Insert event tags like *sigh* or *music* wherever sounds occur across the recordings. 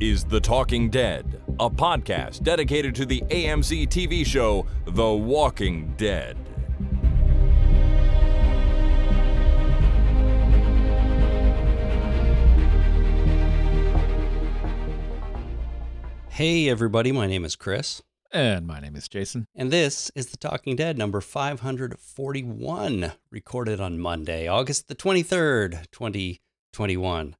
is The Talking Dead, a podcast dedicated to the AMC TV show The Walking Dead. Hey, everybody, my name is Chris, And my name is Jason. and this is The Talking Dead number 541, recorded on Monday, August the 23rd, 2021.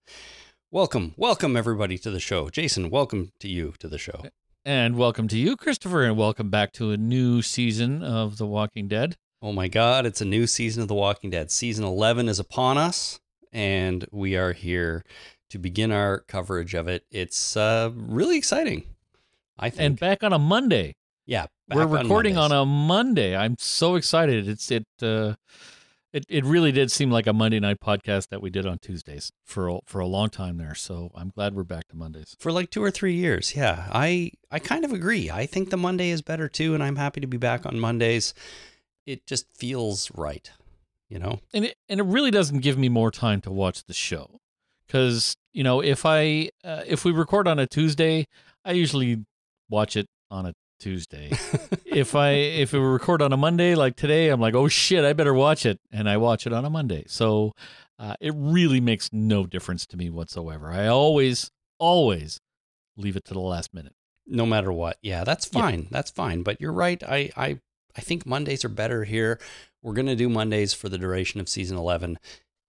Welcome, welcome, everybody, to the show. Jason, welcome to you to the show. And welcome to you, Christopher, and welcome back to a new season of The Walking Dead. Oh my God, it's a new season of The Walking Dead. Season 11 is upon us, and we are here to begin our coverage of it. It's uh, really exciting, I think. And back on a Monday. yeah, We're recording on, Mondays. a Monday. I'm so excited. It's it uh it, it really did seem like a Monday night podcast that we did on Tuesdays for a, for a long time there. So I'm glad we're back to Mondays. for like two or three years. Yeah, I I kind of agree. I think the Monday is better too, and I'm happy to be back on Mondays. It just feels right, you know. and it, and it really doesn't give me more time to watch the show because you know if i uh, if we record on a tuesday i usually watch it on a tuesday *laughs* if i if we record on a monday like today i'm like oh shit i better watch it and i watch it on a monday so uh, it really makes no difference to me whatsoever i always always leave it to the last minute no matter what. Yeah, that's Yeah. fine. That's fine. But you're right. I I I think Mondays are better here. We're gonna do Mondays for the duration of season eleven,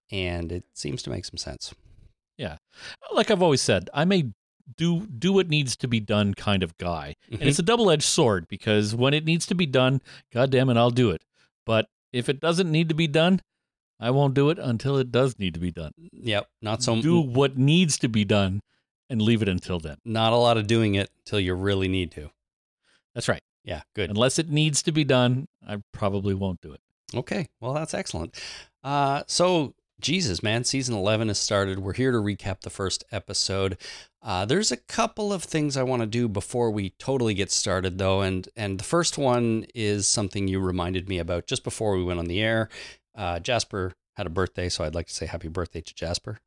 and it seems to make some sense. Yeah, like i've always said i'm a do do what needs to be done kind of guy Mhm. And it's a double edged sword because when it needs to be done, God damn it, I'll do it. But if it doesn't need to be done, I won't do it until it does need to be done. Yep. Not so do what needs to be done and leave it until then. not a lot of doing it until you really need to. That's right. Yeah. Good. Unless it needs to be done, I probably won't do it. Okay, well, that's excellent. Uh, so, Jesus, man, season 11 has started. We're here to recap the first episode. Uh, there's a couple of things I want to do before we totally get started, though. And, and the first one is something you reminded me about just before we went on the air. Uh, Jasper had a birthday, so I'd like to say happy birthday to Jasper.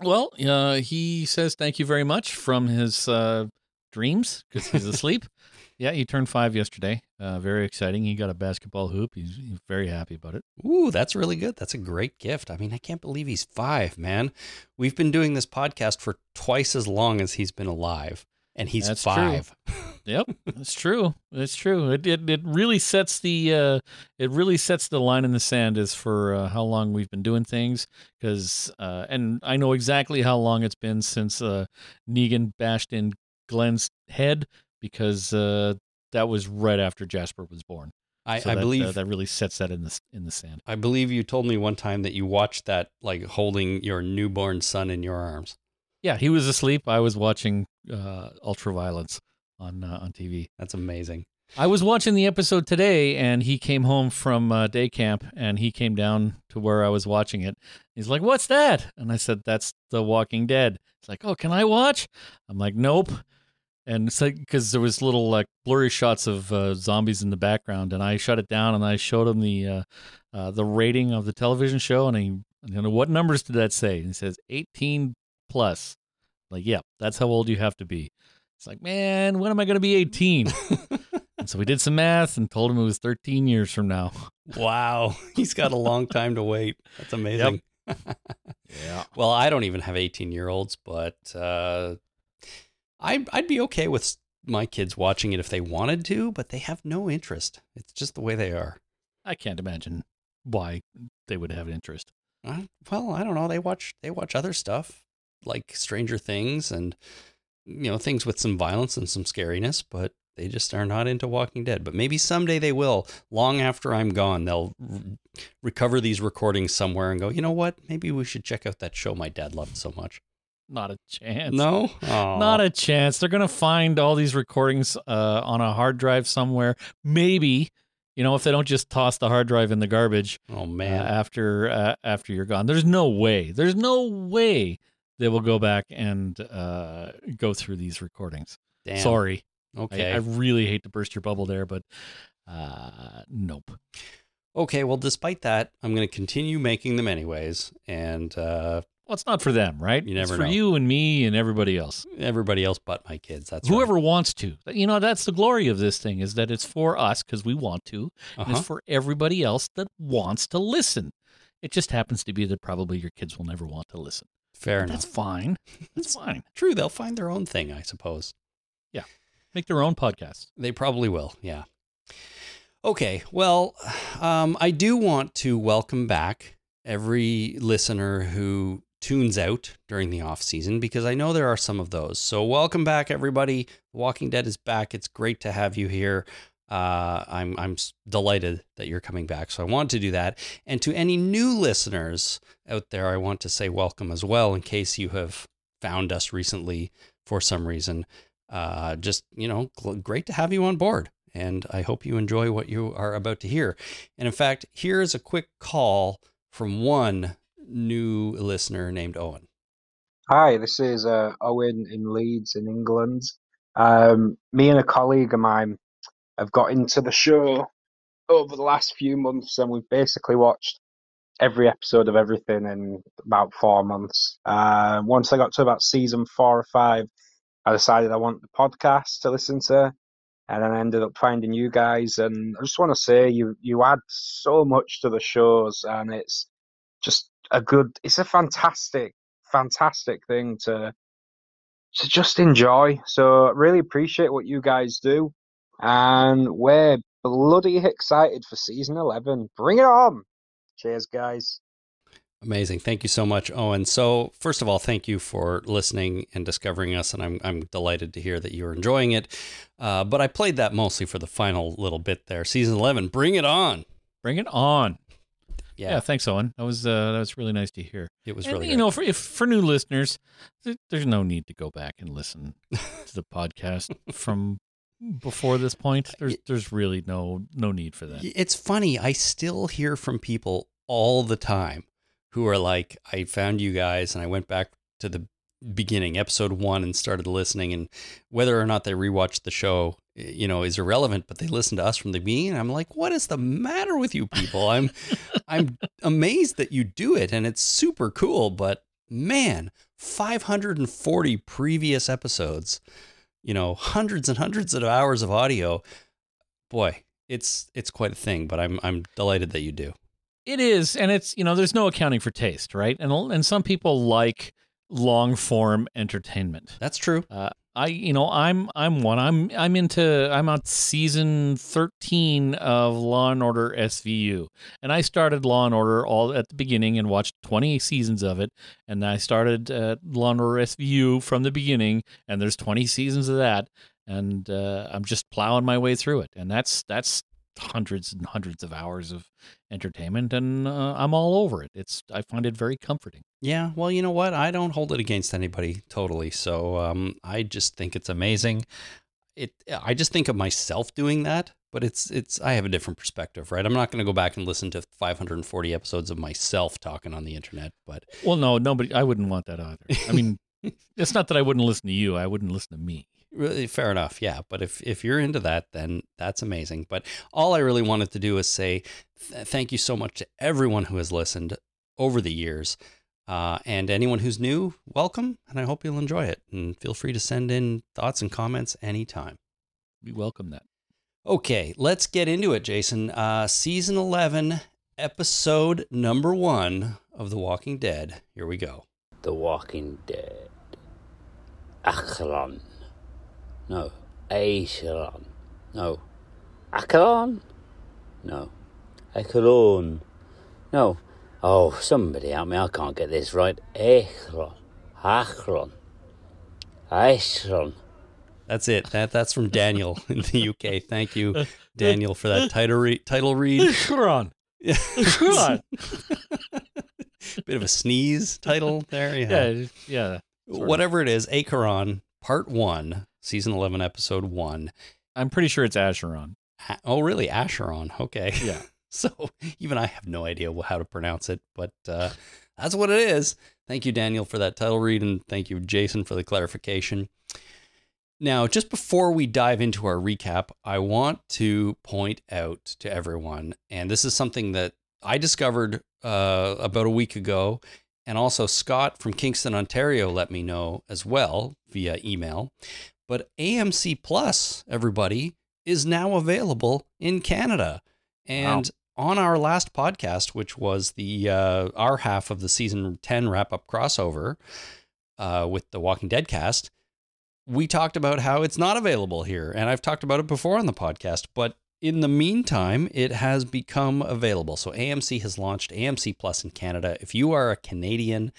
Well, uh, he says thank you very much from his uh, dreams because he's asleep. *laughs* yeah, he turned five yesterday. Uh, very exciting. He got a basketball hoop. He's, he's very happy about it. Ooh, that's really good. That's a great gift. I mean, I can't believe he's five, man. We've been doing this podcast for twice as long as he's been alive, and he's That's true. five. *laughs* Yep, that's true. That's true. It, it it really sets the uh, it really sets the line in the sand as for uh, how long we've been doing things. Because uh, and I know exactly how long it's been since uh, Negan bashed in Glenn's head because uh, that was right after Jasper was born. I, So I that, believe uh, that really sets that in the in the sand. I believe you told me one time that you watched that like holding your newborn son in your arms. Yeah, he was asleep. I was watching uh, Ultraviolence on uh, on TV. That's amazing. I was watching the episode today, and he came home from uh, day camp, and he came down to where I was watching it. He's like, "What's that?" And I said, "That's The Walking Dead." He's like, "Oh, can I watch?" I'm like, "Nope." And it's like because there was little like blurry shots of uh, zombies in the background, and I shut it down, and I showed him the uh, uh, the rating of the television show, and he, you know, what numbers did that say? And he says 18 plus. Like, yeah, that's how old you have to be. It's like, man, when am I going to be 18? *laughs* And so we did some math and told him it was 13 years from now. wow, *laughs* *laughs* he's got a long time to wait. That's amazing. Yeah. Well, I don't even have 18 year olds, but uh, I'd, I'd be okay with my kids watching it if they wanted to, but they have no interest. It's just the way they are. I can't imagine why they would have interest. Uh, well, I don't know. They watch they watch other stuff like Stranger Things and you know things with some violence and some scariness, but they just are not into Walking Dead. But maybe someday they will. Long after I'm gone, they'll re- recover these recordings somewhere and go, you know what? Maybe we should check out that show my dad loved so much. Not a chance. No, Aw. Not a chance. They're going to find all these recordings uh, on a hard drive somewhere. Maybe, you know, if they don't just toss the hard drive in the garbage oh uh, man. after uh, after you're gone. There's no way. There's no way they will go back and uh, go through these recordings. Damn. Sorry. I, Okay. I really hate to burst your bubble there, but uh, nope. Okay, well, despite that, I'm going to continue making them anyways. And uh, Well, it's not for them, right? You never it's for know. you and me and everybody else. Everybody else but my kids. That's right. Whoever wants to. You know, that's the glory of this thing is that it's for us because we want to, Uh-huh. it's for everybody else that wants to listen. It just happens to be that probably your kids will never want to listen. Fair But enough. That's fine. *laughs* That's fine. True, they'll find their own thing, I suppose. Yeah. Make their own podcast. They probably will, yeah. Okay, well, *sighs* um, I do want to welcome back every listener who tunes out during the off season because I know there are some of those. So, welcome back, everybody. Walking Dead is back. It's great to have you here. Uh, I'm I'm delighted that you're coming back. So I want to do that. And to any new listeners out there, I want to say welcome as well. In case you have found us recently for some reason, uh, just you know, great to have you on board. And I hope you enjoy what you are about to hear. And in fact, here is a quick call from one new listener named Owen. Hi, this is uh, Owen in Leeds in England. Um, me and a colleague of mine have got into the show over the last few months, and we've basically watched every episode of everything in about four months. Uh, once I got to about season four or five, I decided I want the podcast to listen to, and then I ended up finding you guys. And I just want to say you you add so much to the shows, and it's just a good. It's a fantastic fantastic thing to to just enjoy. So really appreciate what you guys do, and we're bloody excited for season eleven. Bring it on! Cheers, guys. Amazing. Thank you so much, Owen. So, first of all, thank you for listening and discovering us. And I'm, I'm delighted to hear that you're enjoying it. Uh, but I played that mostly for the final little bit there. Season 11, bring it on. Bring it on. Yeah, Yeah, thanks, Owen. That was uh, that was really nice to hear. it was And, really you great. know, for if for new listeners, th- there's no need to go back and listen to the podcast *laughs* from before this point. There's there's really no no need for that. It's funny. I still hear from people all the time who are like, I found you guys and I went back to the beginning, episode one, and started listening. And whether or not they rewatched the show, you know, is irrelevant, but they listen to us from the beginning. I'm like, what is the matter with you people? I'm, *laughs* I'm amazed that you do it. And it's super cool. But man, 540 previous episodes, you know, hundreds and hundreds of hours of audio. Boy, it's it's quite a thing, but I'm I'm delighted that you do. It is, and it's you know, there's no accounting for taste, right? And and some people like long form entertainment. That's true. Uh, I you know I'm I'm one. I'm I'm into I'm on season 13 of Law and Order SVU and I started Law and Order all at the beginning and watched 20 seasons of it. And I started uh, Law and Order SVU from the beginning and there's 20 seasons of that. And uh, I'm just plowing my way through it. And that's that's hundreds and hundreds of hours of entertainment and uh, I'm all over it it's I find it very comforting Yeah, well, you know what? I don't hold it against anybody totally. So um, I just think it's amazing. It. I just think of myself doing that, but it's it's. I have a different perspective, right? I'm not going to go back and listen to 540 episodes of myself talking on the internet, but Well, no, nobody. I wouldn't want that either. I mean, *laughs* it's not that I wouldn't listen to you. I wouldn't listen to me. Really fair enough. Yeah, but if if you're into that, then that's amazing. But all I really wanted to do is say th- thank you so much to everyone who has listened over the years. Uh, and anyone who's new, welcome, and I hope you'll enjoy it. And feel free to send in thoughts and comments anytime. We welcome that. Okay, let's get into it, Jason. Uh, season 11, episode number one of The Walking Dead. Here we go. The Walking Dead. Acheron. No. Acheron. No. Acheron? No. Acheron. No. Oh, somebody help me. I can't get this right. Acheron. Acheron. Acheron. That's it. That that's from Daniel *laughs* in the UK. Thank you, *laughs* Daniel, for that title re- title read. Acheron. Yeah. Acheron. *laughs* Bit of a sneeze title there. Yeah, yeah. sort of. Whatever it is, Acheron, part one, season 11, episode one. I'm pretty sure it's Acheron. A- oh, really? Acheron. Okay. Yeah. *laughs* So even I have no idea how to pronounce it, but uh, that's what it is. Thank you, Daniel, for that title read, and thank you, Jason, for the clarification. Now, just before we dive into our recap, I want to point out to everyone, and this is something that I discovered uh, about a week ago, And also, Scott from Kingston, Ontario, let me know as well via email. But AMC Plus, everybody, is now available in Canada. And on our last podcast, which was the uh, our half of the season 10 wrap up crossover uh, with the Walking Dead cast, we talked about how it's not available here. And I've talked about it before on the podcast. But in the meantime, it has become available. So AMC has launched AMC Plus in Canada. If you are a Canadian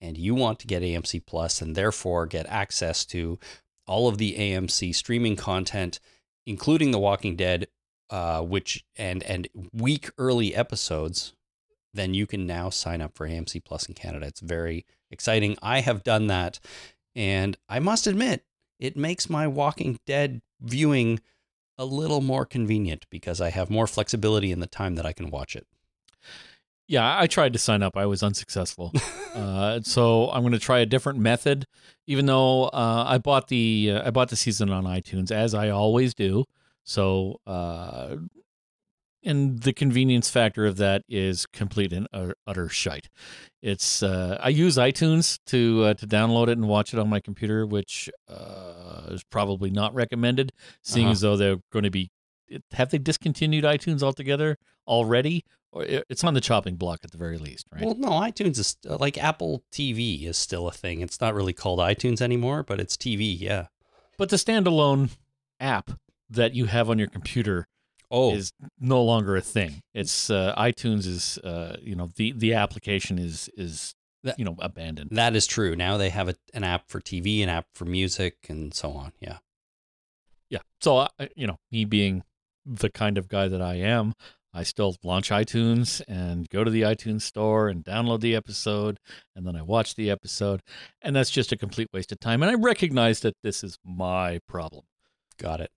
and you want to get AMC Plus and therefore get access to all of the AMC streaming content, including The Walking Dead, uh, which and and week early episodes, then you can now sign up for AMC Plus in Canada. It's very exciting. I have done that, and I must admit, it makes my Walking Dead viewing a little more convenient because I have more flexibility in the time that I can watch it. Yeah, I tried to sign up. I was unsuccessful. *laughs* uh, so I'm going to try a different method. Even though uh, I bought the uh, I bought the season on iTunes as I always do. So uh, and the convenience factor of that is complete and utter shite. It's uh, I use iTunes to uh, to download it and watch it on my computer, which uh, is probably not recommended, seeing Uh-huh. as though they're going to be. Have they discontinued iTunes altogether already? Or it's on the chopping block at the very least, right? Well, no, iTunes is uh, like Apple TV is still a thing. It's not really called iTunes anymore, but it's TV. Yeah. but the standalone app that you have on your computer Oh, is no longer a thing. It's uh, iTunes is uh, you know the the application is is That- you know abandoned. that is true. Now they have a, an app for TV, an app for music, and so on. Yeah. Yeah. So I, you know, me being the kind of guy that I am, I still launch iTunes and go to the iTunes store and download the episode, and then I watch the episode, and that's just a complete waste of time. And I recognize that this is my problem. Got it.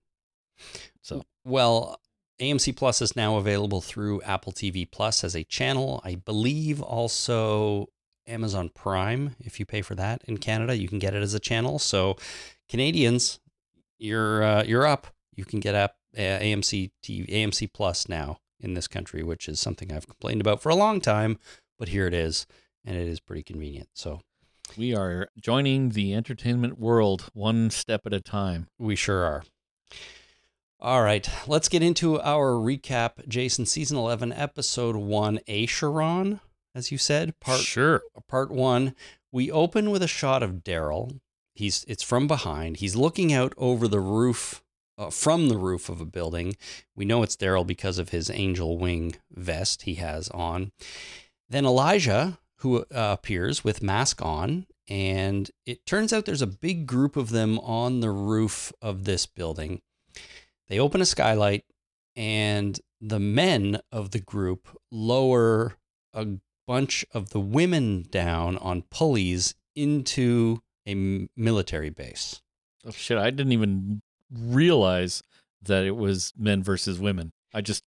So Well, AMC Plus is now available through Apple TV Plus as a channel. I believe also Amazon Prime. If you pay for that in Canada, you can get it as a channel. So, Canadians, you're uh, you're up. You can get up uh, AMC TV, AMC Plus now in this country, which is something I've complained about for a long time. But here it is, and it is pretty convenient. So we are joining the entertainment world one step at a time. We sure are. All right, let's get into our recap. Jason, season 11, episode 1, Acheron, as you said, part sure. part 1. We open with a shot of Daryl. He's it's from behind. He's looking out over the roof uh, from the roof of a building. We know it's Daryl because of his angel wing vest he has on. Then Elijah, who uh, appears with mask on, and it turns out there's a big group of them on the roof of this building. They open a skylight, and the men of the group lower a bunch of the women down on pulleys into a military base. Oh shit! I didn't even realize that it was men versus women. I just,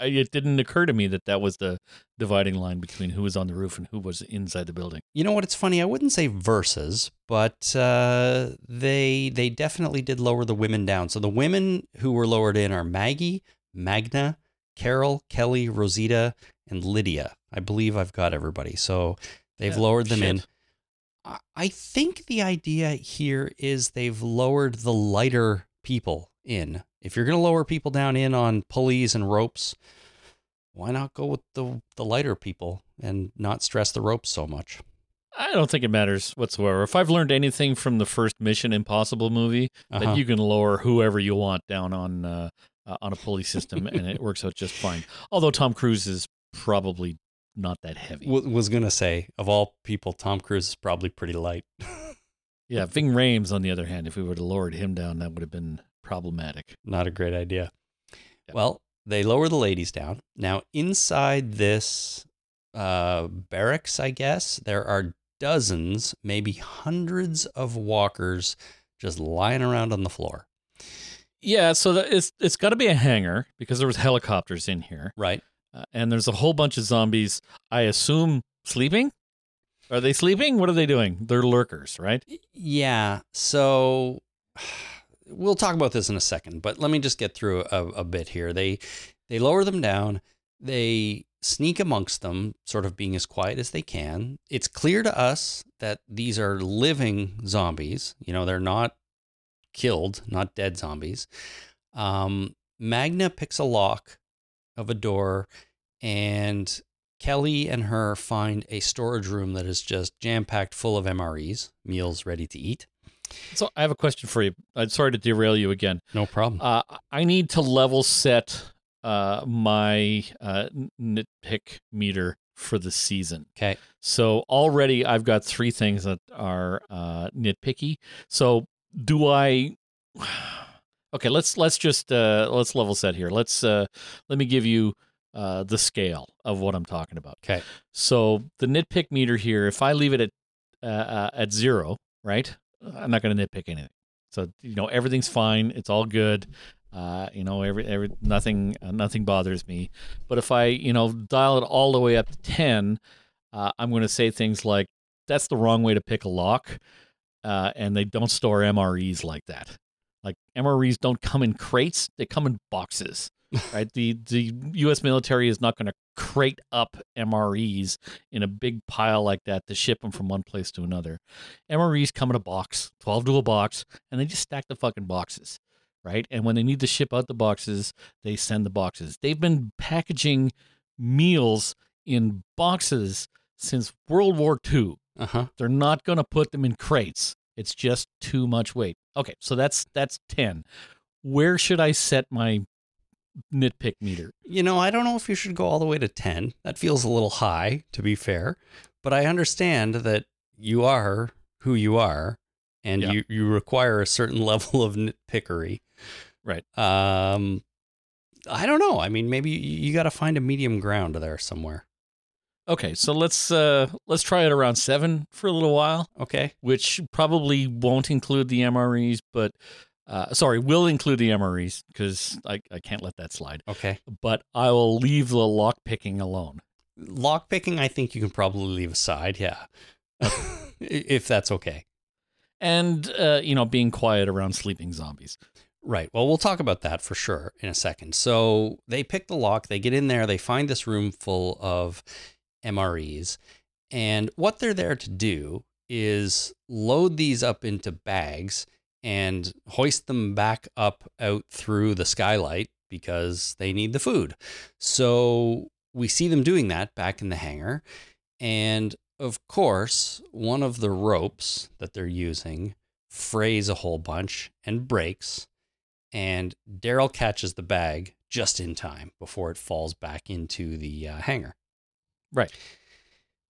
I, it didn't occur to me that that was the dividing line between who was on the roof and who was inside the building. You know what? It's funny. I wouldn't say versus, but uh, they they definitely did lower the women down. So the women who were lowered in are Maggie, Magna, Carol, Kelly, Rosita, and Lydia. I believe I've got everybody. So they've Yeah, lowered them in. shit. I- I think the idea here is they've lowered the lighter people in. If you're going to lower people down in on pulleys and ropes, why not go with the the lighter people and not stress the ropes so much? I don't think it matters whatsoever. If I've learned anything from the first Mission Impossible movie, Uh-huh. that you can lower whoever you want down on uh, uh, on a pulley system, and it works out just fine. Although Tom Cruise is probably not that heavy. W- was gonna say of all people, Tom Cruise is probably pretty light. *laughs* Yeah, Ving Rhames, on the other hand, if we would have lowered him down, that would have been problematic. Not a great idea. Yeah. Well, they lower the ladies down. Now inside this uh, barracks, I guess there are dozens, maybe hundreds of walkers just lying around on the floor. Yeah, so it's it's got to be a hangar because there was helicopters in here, Right. uh, and there's a whole bunch of zombies. I assume sleeping. Are they sleeping? What are they doing? They're lurkers, right? Yeah. So *sighs* we'll talk about this in a second, but let me just get through a, a bit here. They they lower them down. They sneak amongst them, sort of being as quiet as they can. It's clear to us that these are living zombies. You know, they're not killed, not dead zombies. Um, Magna picks a lock of a door, and Kelly and her find a storage room that is just jam packed full of MREs, meals ready to eat. So I have a question for you. I'm sorry to derail you again. No problem. Uh, I need to level set uh, my uh, nitpick meter for the season. Okay. So already I've got three things that are uh, nitpicky. So do I? *sighs* Okay, let's let's just uh, let's level set here. Let's uh, let me give you uh, the scale of what I'm talking about. Okay. So the nitpick meter here, if I leave it at uh, uh, at zero, right? I'm not going to nitpick anything. So you know everything's fine. It's all good. Uh, you know, every every nothing uh, nothing bothers me. But if I you know dial it all the way up to ten, uh, I'm going to say things like that's the wrong way to pick a lock, uh, and they don't store MREs like that. Like MREs don't come in crates; they come in boxes. Right? The the U.S. military is not going to crate up MREs in a big pile like that to ship them from one place to another. MREs come in a box, twelve to a box, and they just stack the fucking boxes, right? And when they need to ship out the boxes, they send the boxes. They've been packaging meals in boxes since World War II. Uh huh. They're not going to put them in crates. It's just too much weight. Okay, so that's that's 10. Where should I set my nitpick meter? You know, I don't know if you should go all the way to 10. That feels a little high, to be fair. But I understand that you are who you are and Yeah. you, you require a certain *laughs* level of nitpickery. Right. Um, I don't know. I mean, maybe you, you got to find a medium ground there somewhere. Okay, so let's uh let's try it around 7 for a little while, Okay. which probably won't include the MREs, but uh sorry, will include the MREs cuz I I can't let that slide. Okay. But I will leave the lock picking alone. Lock picking, I think you can probably leave aside. Yeah. *laughs* if that's okay. And uh you know, being quiet around sleeping zombies. Right. Well, we'll talk about that for sure in a second. So they pick the lock, they get in there, they find this room full of MREs. And what they're there to do is load these up into bags and hoist them back up out through the skylight because they need the food. So we see them doing that back in the hangar. And of course, one of the ropes that they're using frays a whole bunch and breaks and Daryl catches the bag just in time before it falls back into the uh, hangar. Right.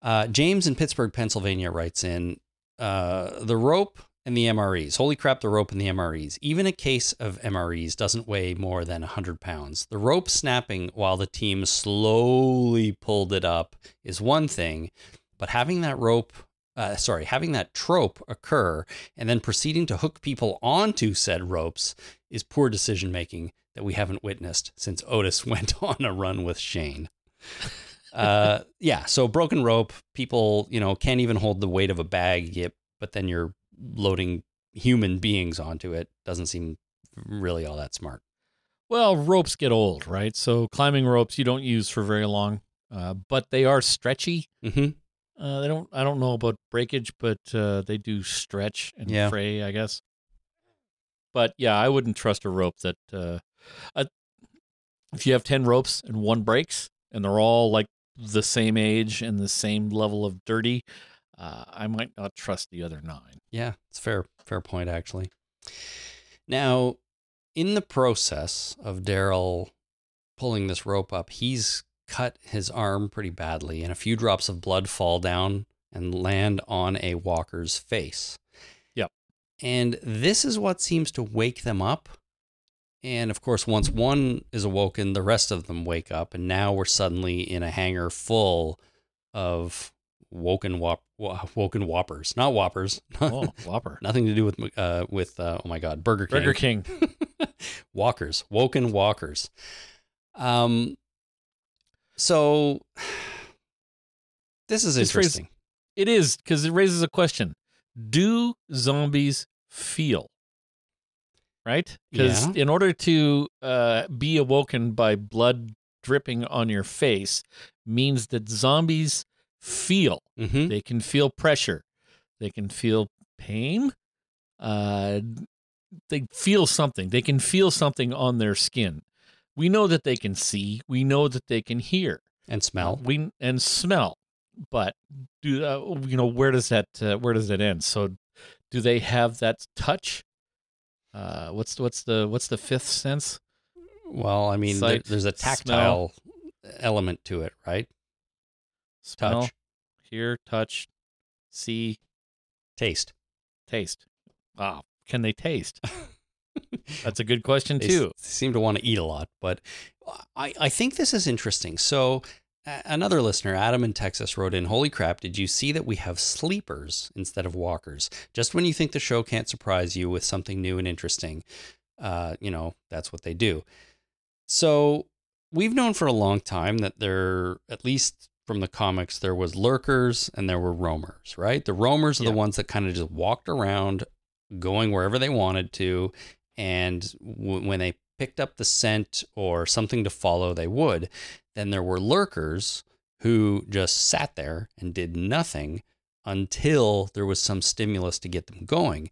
Uh, James in Pittsburgh, Pennsylvania writes in uh, the rope and the MREs. Holy crap, the rope and the MREs. Even a case of MREs doesn't weigh more than 100 pounds. The rope snapping while the team slowly pulled it up is one thing, but having that rope. Uh, sorry, having that trope occur and then proceeding to hook people onto said ropes is poor decision making that we haven't witnessed since Otis *laughs* went on a run with Shane. Uh, yeah, so broken rope, people, you know, can't even hold the weight of a bag, yet, but then you're loading human beings onto it. Doesn't seem really all that smart. Well, ropes get old, right? So climbing ropes you don't use for very long, uh, but they are stretchy. hmm Uh, they don't. I don't know about breakage, but uh, they do stretch and Yeah. fray, I guess. But yeah, I wouldn't trust a rope that. Uh, uh, if you have ten ropes and one breaks, and they're all like the same age and the same level of dirty, uh, I might not trust the other nine. Yeah, it's fair, fair point actually. Now, in the process of Daryl pulling this rope up, he's cut his arm pretty badly, and a few drops of blood fall down and land on a walker's face. Yep. And this is what seems to wake them up. And of course, once one is awoken, the rest of them wake up, and now we're suddenly in a hangar full of woken whop, *laughs* woken whoppers, not whoppers, *laughs* Oh, Whopper, nothing to do with uh, with uh, oh my god, Burger King, Burger King. *laughs* walkers, woken walkers. Um, so *sighs* this is This interesting. It is because it raises a question: Do zombies feel? Right? Because Yeah. in order to uh, be awoken by blood dripping on your face means that zombies feel. Mm-hmm. They can feel pressure. They can feel pain. Uh, they feel something. They can feel something on their skin. We know that they can see. We know that they can hear. And smell. We and smell. But do uh, you know where does that uh, where does that end? So, do they have that touch? Uh, what's the, what's the what's the fifth sense? Well, I mean, there, there's a tactile element to it, right? Smell, Touch, hear, touch, see, taste. taste. Wow, can they taste? *laughs* That's a good question They too. seem to want to eat a lot, but I, I think this is interesting. So, another listener, Adam in Texas, wrote in Holy crap, did you see that we have sleepers instead of walkers? Just when you think the show can't surprise you with something new and interesting, uh, you know, that's what they do. So, we've known for a long time that there, at least from the comics, there was lurkers and there were roamers, right? The roamers are Yeah. the ones that kind of just walked around, going wherever they wanted to, and w- when they picked up the scent or something to follow, they would. Then there were lurkers who just sat there and did nothing until there was some stimulus to get them going.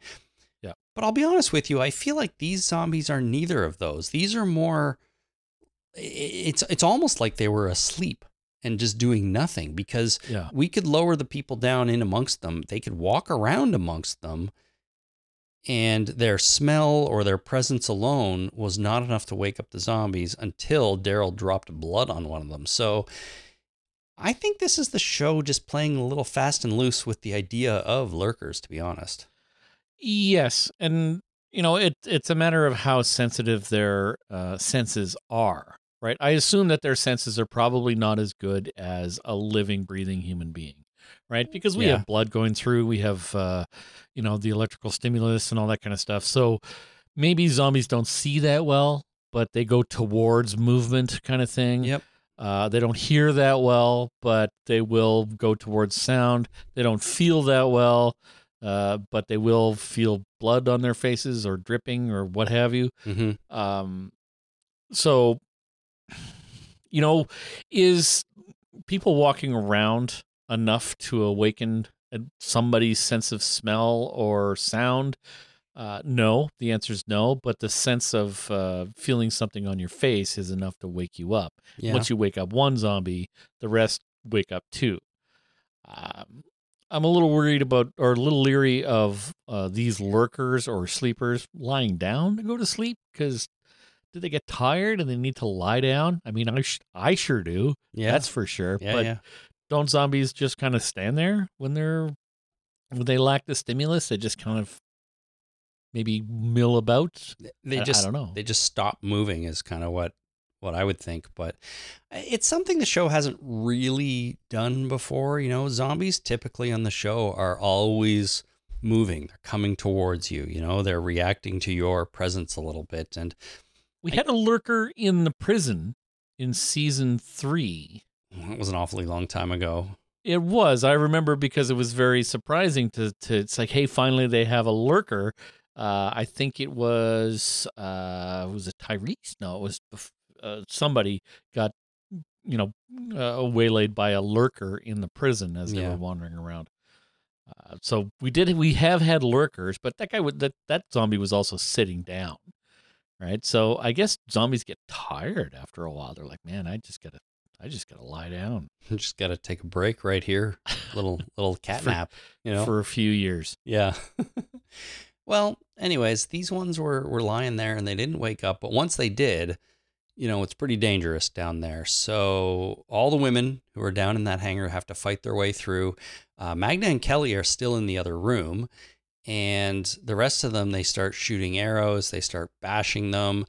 Yeah. But I'll be honest with you, I feel like these zombies are neither of those. These are more it's it's almost like they were asleep and just doing nothing because Yeah. we could lower the people down in amongst them. They could walk around amongst them, and their smell or their presence alone was not enough to wake up the zombies until Daryl dropped blood on one of them. So I think this is the show just playing a little fast and loose with the idea of lurkers, to be honest. Yes, and you know it. It's a matter of how sensitive their uh, senses are, right? I assume that their senses are probably not as good as a living, breathing human being, right? Because we Yeah. have blood going through, we have, uh, you know, the electrical stimulus and all that kind of stuff. So maybe zombies don't see that well, but they go towards movement, kind of thing. Yep. Uh, they don't hear that well, but they will go towards sound. They don't feel that well, uh, but they will feel blood on their faces or dripping or what have you. Mm-hmm. Um, so, you know, is people walking around enough to awaken somebody's sense of smell or sound? Uh, no, the answer is no. But the sense of uh, feeling something on your face is enough to wake you up. Yeah. Once you wake up one zombie, the rest wake up too. Um, I'm a little worried about, or a little leery of uh, these lurkers or sleepers lying down to go to sleep because do they get tired and they need to lie down? I mean, I sh- I sure do. yeah. That's for sure. yeah, but yeah. don't zombies just kind of stand there when they're when they lack the stimulus? They just kind of maybe mill about. They I- I don't know. They just stop moving is kind of what what I would think, but eh, it's something the show hasn't really done before. You know, zombies typically on the show are always moving. They're coming towards you. You know, they're reacting to your presence a little bit, and We I- had a lurker in the prison in season three. That was an awfully long time ago. It was. I remember because it was very surprising to to. It's like, hey, finally they have a lurker. Uh, I think it was uh, was it Tyrese? No, it was uh, somebody got you know uh, waylaid by a lurker in the prison as they Yeah. were wandering around. Uh, so we did. We have had lurkers, but that guy would that that zombie was also sitting down, right? So I guess zombies get tired after a while. They're like, man, I just gotta, I just gotta lie down *laughs* Just got to take a break right here. Little *laughs* little cat For- nap. You know. for a few years. Yeah. *laughs* well, anyways, these ones were were lying there and they didn't wake up, but once they did, you know, it's pretty dangerous down there. So all the women who are down in that hangar have to fight their way through. Uh, Magna and Kelly are still in the other room, and the rest of them they start shooting arrows. They start bashing them.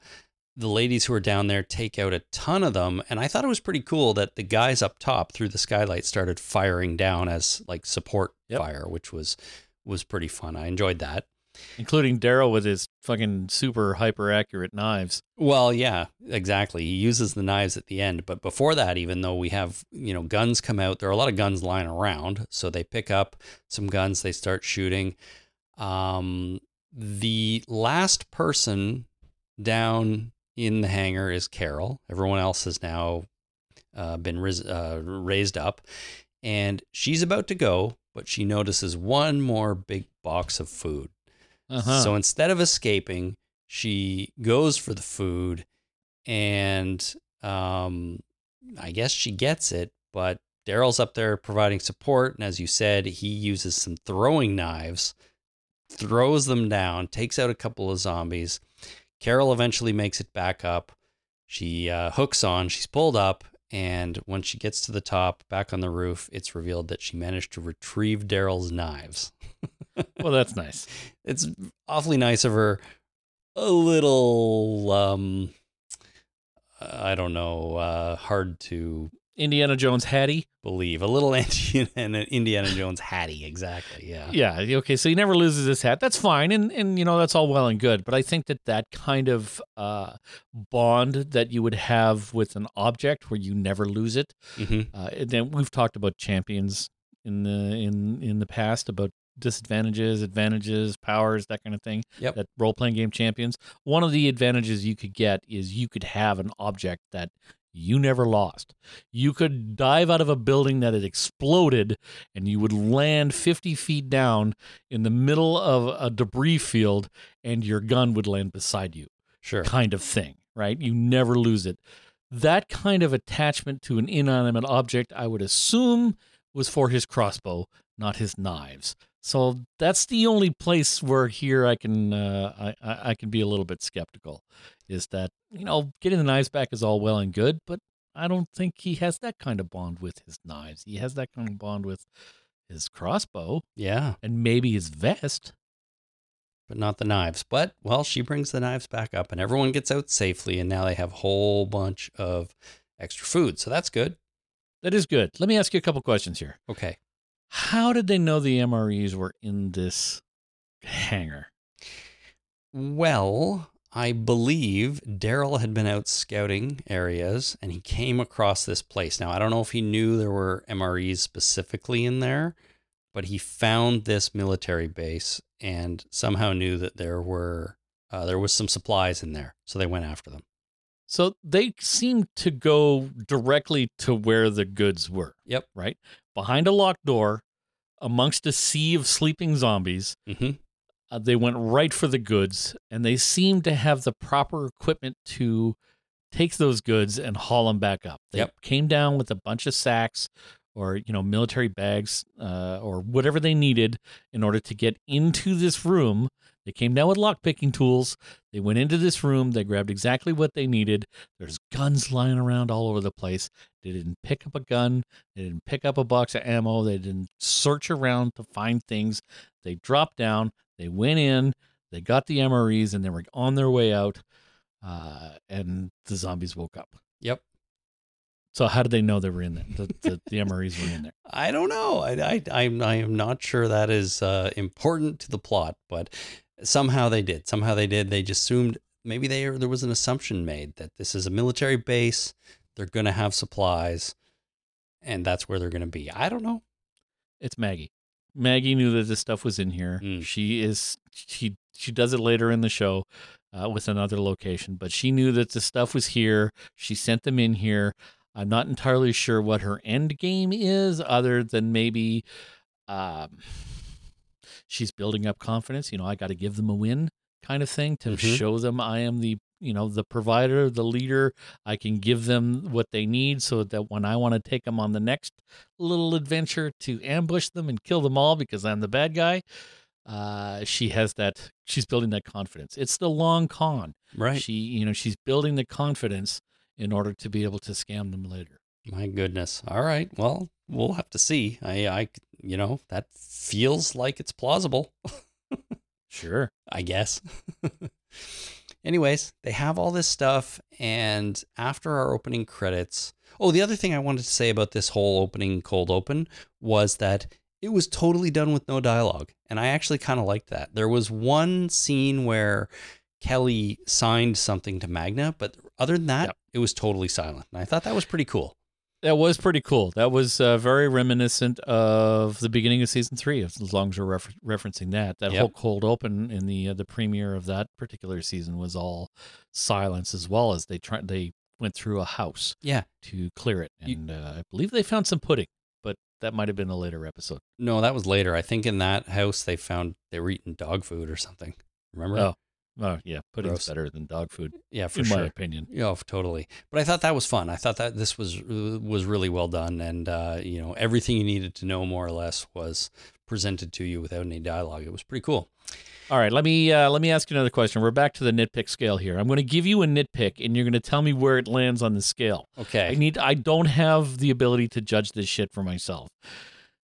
The ladies who are down there take out a ton of them, and I thought it was pretty cool that the guys up top through the skylight started firing down as like support Yep. fire, which was was pretty fun. I enjoyed that. including Daryl with his fucking super hyper accurate knives. Well, yeah, exactly. He uses the knives at the end, but before that, even though we have you know guns come out, there are a lot of guns lying around. So they pick up some guns, they start shooting. Um, the last person down in the hangar is Carol. Everyone else has now uh, been ris- uh, raised up, and she's about to go, but she notices one more big box of food. Uh-huh. So instead of escaping, she goes for the food, and um, I guess she gets it. But Daryl's up there providing support, and as you said, he uses some throwing knives, throws them down, takes out a couple of zombies. Carol eventually makes it back up. She uh, hooks on. She's pulled up, and when she gets to the top, back on the roof, it's revealed that she managed to retrieve Daryl's knives. *laughs* well, that's nice. It's awfully nice of her. A little, um, I don't know, uh, hard to Indiana Jones Hattie. believe. A little *laughs* Indiana, Indiana Jones Hattie, exactly. Yeah. Yeah. Okay. So he never loses his hat. That's fine, and and you know that's all well and good. But I think that that kind of uh, bond that you would have with an object where you never lose it. hmm Uh, and then we've talked about champions in the in in the past about disadvantages, advantages, powers, that kind of thing. Yep. That role playing game champions. One of the advantages you could get is you could have an object that you never lost. You could dive out of a building that had exploded and you would land 50 feet down in the middle of a debris field and your gun would land beside you Sure. kind of thing, right? You never lose it. That kind of attachment to an inanimate object, I would assume, was for his crossbow, not his knives. So that's the only place where here I can uh, I- I I can be a little bit skeptical, is that you know getting the knives back is all well and good, but I don't think he has that kind of bond with his knives. He has that kind of bond with his crossbow Yeah. and maybe his vest. But not the knives. But, well, she brings the knives back up and everyone gets out safely. And now they have a whole bunch of extra food. So that's good. That is good. Let me ask you a couple questions here. Okay. How did they know the MREs were in this hangar? Well, I believe Daryl had been out scouting areas and he came across this place. Now, I don't know if he knew there were MREs specifically in there, but he found this military base and somehow knew that there were uh, there was some supplies in there. So they went after them. So they seemed to go directly to where the goods were. Yep. Right? Behind a locked door, amongst a sea of sleeping zombies, hmm uh, they went right for the goods and they seemed to have the proper equipment to take those goods and haul them back up. They Yep. came down with a bunch of sacks or you know military bags uh, or whatever they needed in order to get into this room. They came down with lockpicking tools. They went into this room. They grabbed exactly what they needed. There's guns lying around all over the place. They didn't pick up a gun. They didn't pick up a box of ammo. They didn't search around to find things. They dropped down. They went in. They got the MREs and they were on their way out. Uh, and the zombies woke up. Yep. So how did they know they were in there? The, the, the MREs were in there. *laughs* I don't know. I, I, I'm, I am not sure that is uh, important to the plot, but somehow they did. Somehow they did. They just assumed maybe they there was an assumption made that this is a military base. They're going to have supplies, and that's where they're going to be. I don't know. It's Maggie. Maggie knew that this stuff was in here. Mm. She is she she does it later in the show uh, with another location, but she knew that the stuff was here. She sent them in here. I'm not entirely sure what her end game is, other than maybe um, she's building up confidence. You know, I got to give them a win, kind of thing, to Mhm. show them I am the you know the provider, the leader. I can give them what they need, so that when I want to take them on the next little adventure to ambush them and kill them all because I'm the bad guy. Uh, she has that. She's building that confidence. It's the long con. Right. She, you know, she's building the confidence in order to be able to scam them later. My goodness. All right. Well, we'll have to see. I, I, you know, that feels like it's plausible. Sure. *laughs* I guess. *laughs* Anyways, they have all this stuff, and after our opening credits, oh, the other thing I wanted to say about this whole opening cold open was that it was totally done with no dialogue, and I actually kind of liked that. There was one scene where Kelly signed something to Magna, but other than that, Yep. it was totally silent, and I thought that was pretty cool. That was pretty cool. That was uh, very reminiscent of the beginning of season three, as long as we're refer- referencing that. That Yep. whole cold open in the uh, the premiere of that particular season was all silence, as well as they try they went through a house Yeah. to clear it, You- and uh, I believe they found some pudding, but that might have been a later episode. No, that was later. I think in that house they found they were eating dog food or something. Remember? Oh, oh yeah, pudding's Gross. better than dog food, yeah, for in sure. my opinion. Yeah, totally. But I thought that was fun. I thought that this was uh, was really well done, and uh, you know everything you needed to know more or less was presented to you without any dialogue. It was pretty cool. All right, let me uh, let me ask you another question. We're back to the nitpick scale here. I'm going to give you a nitpick, and you're going to tell me where it lands on the scale. Okay. I need. I don't have the ability to judge this shit for myself.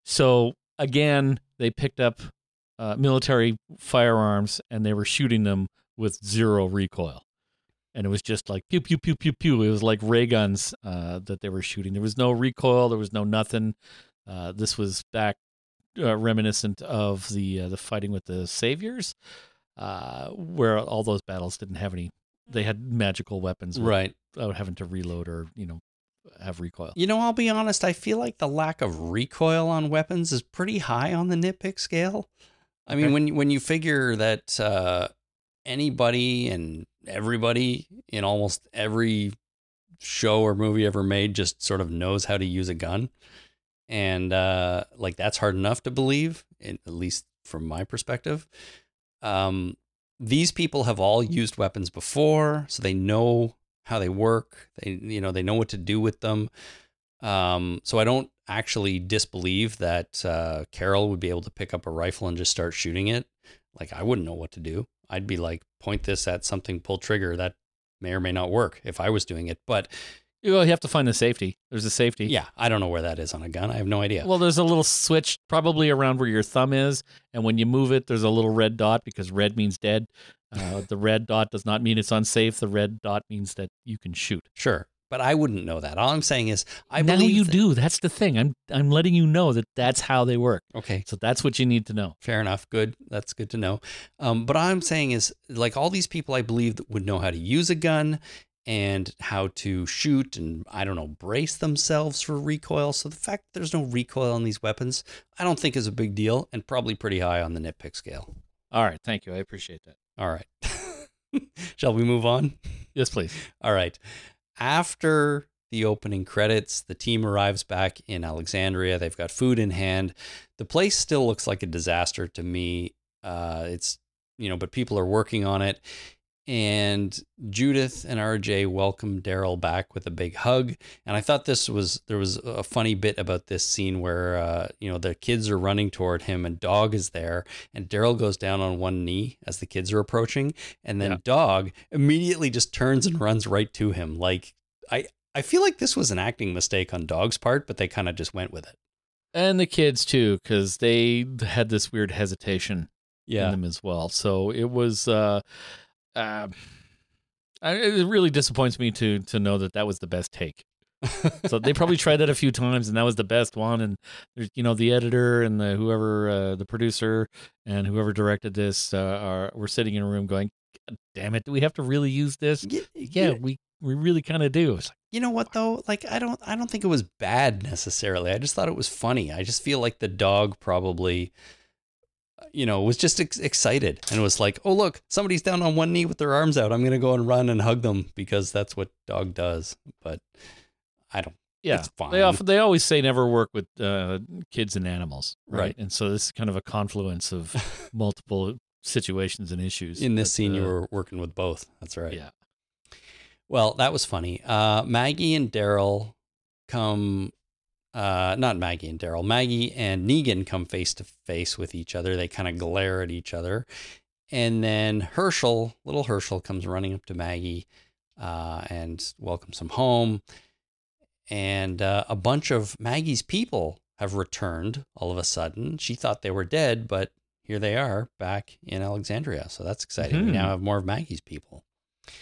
So again, they picked up uh, military firearms and they were shooting them with zero recoil, and it was just like pew pew pew pew pew. It was like ray guns uh, that they were shooting. There was no recoil. There was no nothing. Uh, this was back uh, reminiscent of the uh, the fighting with the saviors, uh, where all those battles didn't have any. They had magical weapons, Right. without having to reload or you know have recoil. You know, I'll be honest. I feel like the lack of recoil on weapons is pretty high on the nitpick scale. I mean, Okay. when when you figure that uh, anybody and everybody in almost every show or movie ever made just sort of knows how to use a gun, and uh, like that's hard enough to believe, at least from my perspective. Um, these people have all used weapons before, so they know how they work. They you know they know what to do with them. Um, so I don't actually disbelieve that uh, Carol would be able to pick up a rifle and just start shooting it. Like I wouldn't know what to do. I'd be like, point this at something, pull trigger. That may or may not work if I was doing it. But Well, you have to find the safety. There's a safety. yeah, I don't know where that is on a gun. I have no idea. Well, there's a little switch probably around where your thumb is, and when you move it, there's a little red dot because red means dead. Uh, *laughs* the red dot does not mean it's unsafe. The red dot means that you can shoot. sure, but I wouldn't know that. All I'm saying is, I now believe you that- do. That's the thing. I'm I'm letting you know that that's how they work. Okay, So that's what you need to know. Fair enough. Good. That's good to know. Um, but I'm saying is like all these people I believe that would know how to use a gun and how to shoot and I don't know brace themselves for recoil. So the fact that there's no recoil on these weapons, I don't think is a big deal and probably pretty high on the nitpick scale. All right. Thank you. I appreciate that. All right. *laughs* Shall we move on? Yes, please. All right. After the opening credits, the team arrives back in Alexandria. They've got food in hand. The place still looks like a disaster to me. Uh, it's, you know, but people are working on it. And Judith and RJ welcome Daryl back with a big hug. And I thought this was, there was a funny bit about this scene where, uh, you know, the kids are running toward him and Dog is there. And Daryl goes down on one knee as the kids are approaching. And then Yeah. Dog immediately just turns and runs right to him. Like, I, I feel like this was an acting mistake on Dog's part, but they kind of just went with it. And the kids too, because they had this weird hesitation in them as well. So it was. Uh, uh, I- it really disappoints me to to know that that was the best take. *laughs* so they probably tried that a few times, and that was the best one. And there's, you know, the editor and the whoever, uh, the producer and whoever directed this, uh, are were sitting in a room going, "God damn it, do we have to really use this?" Y- Yeah, y- we we really kind of do. Like, You know what though? Like I don't I don't think it was bad necessarily. I just thought it was funny. I just feel like the dog probably you know, was just ex- excited and was like, "Oh, look, somebody's down on one knee with their arms out. I'm going to go and run and hug them because that's what dog does." But I don't yeah, It's fine. they often they always say never work with uh, kids and animals, right? Right. And so this is kind of a confluence of *laughs* multiple situations and issues. in this But, scene you uh, were working with both. That's right. yeah. Well, that was funny. Uh, Maggie and Daryl come, uh, not Maggie and Daryl, Maggie and Negan come face to face with each other. They kind of glare at each other. And then Hershel, little Hershel, comes running up to Maggie uh, and welcomes him home. And uh, a bunch of Maggie's people have returned all of a sudden. She thought they were dead, but here they are back in Alexandria. So that's exciting. We Mhm. now have more of Maggie's people.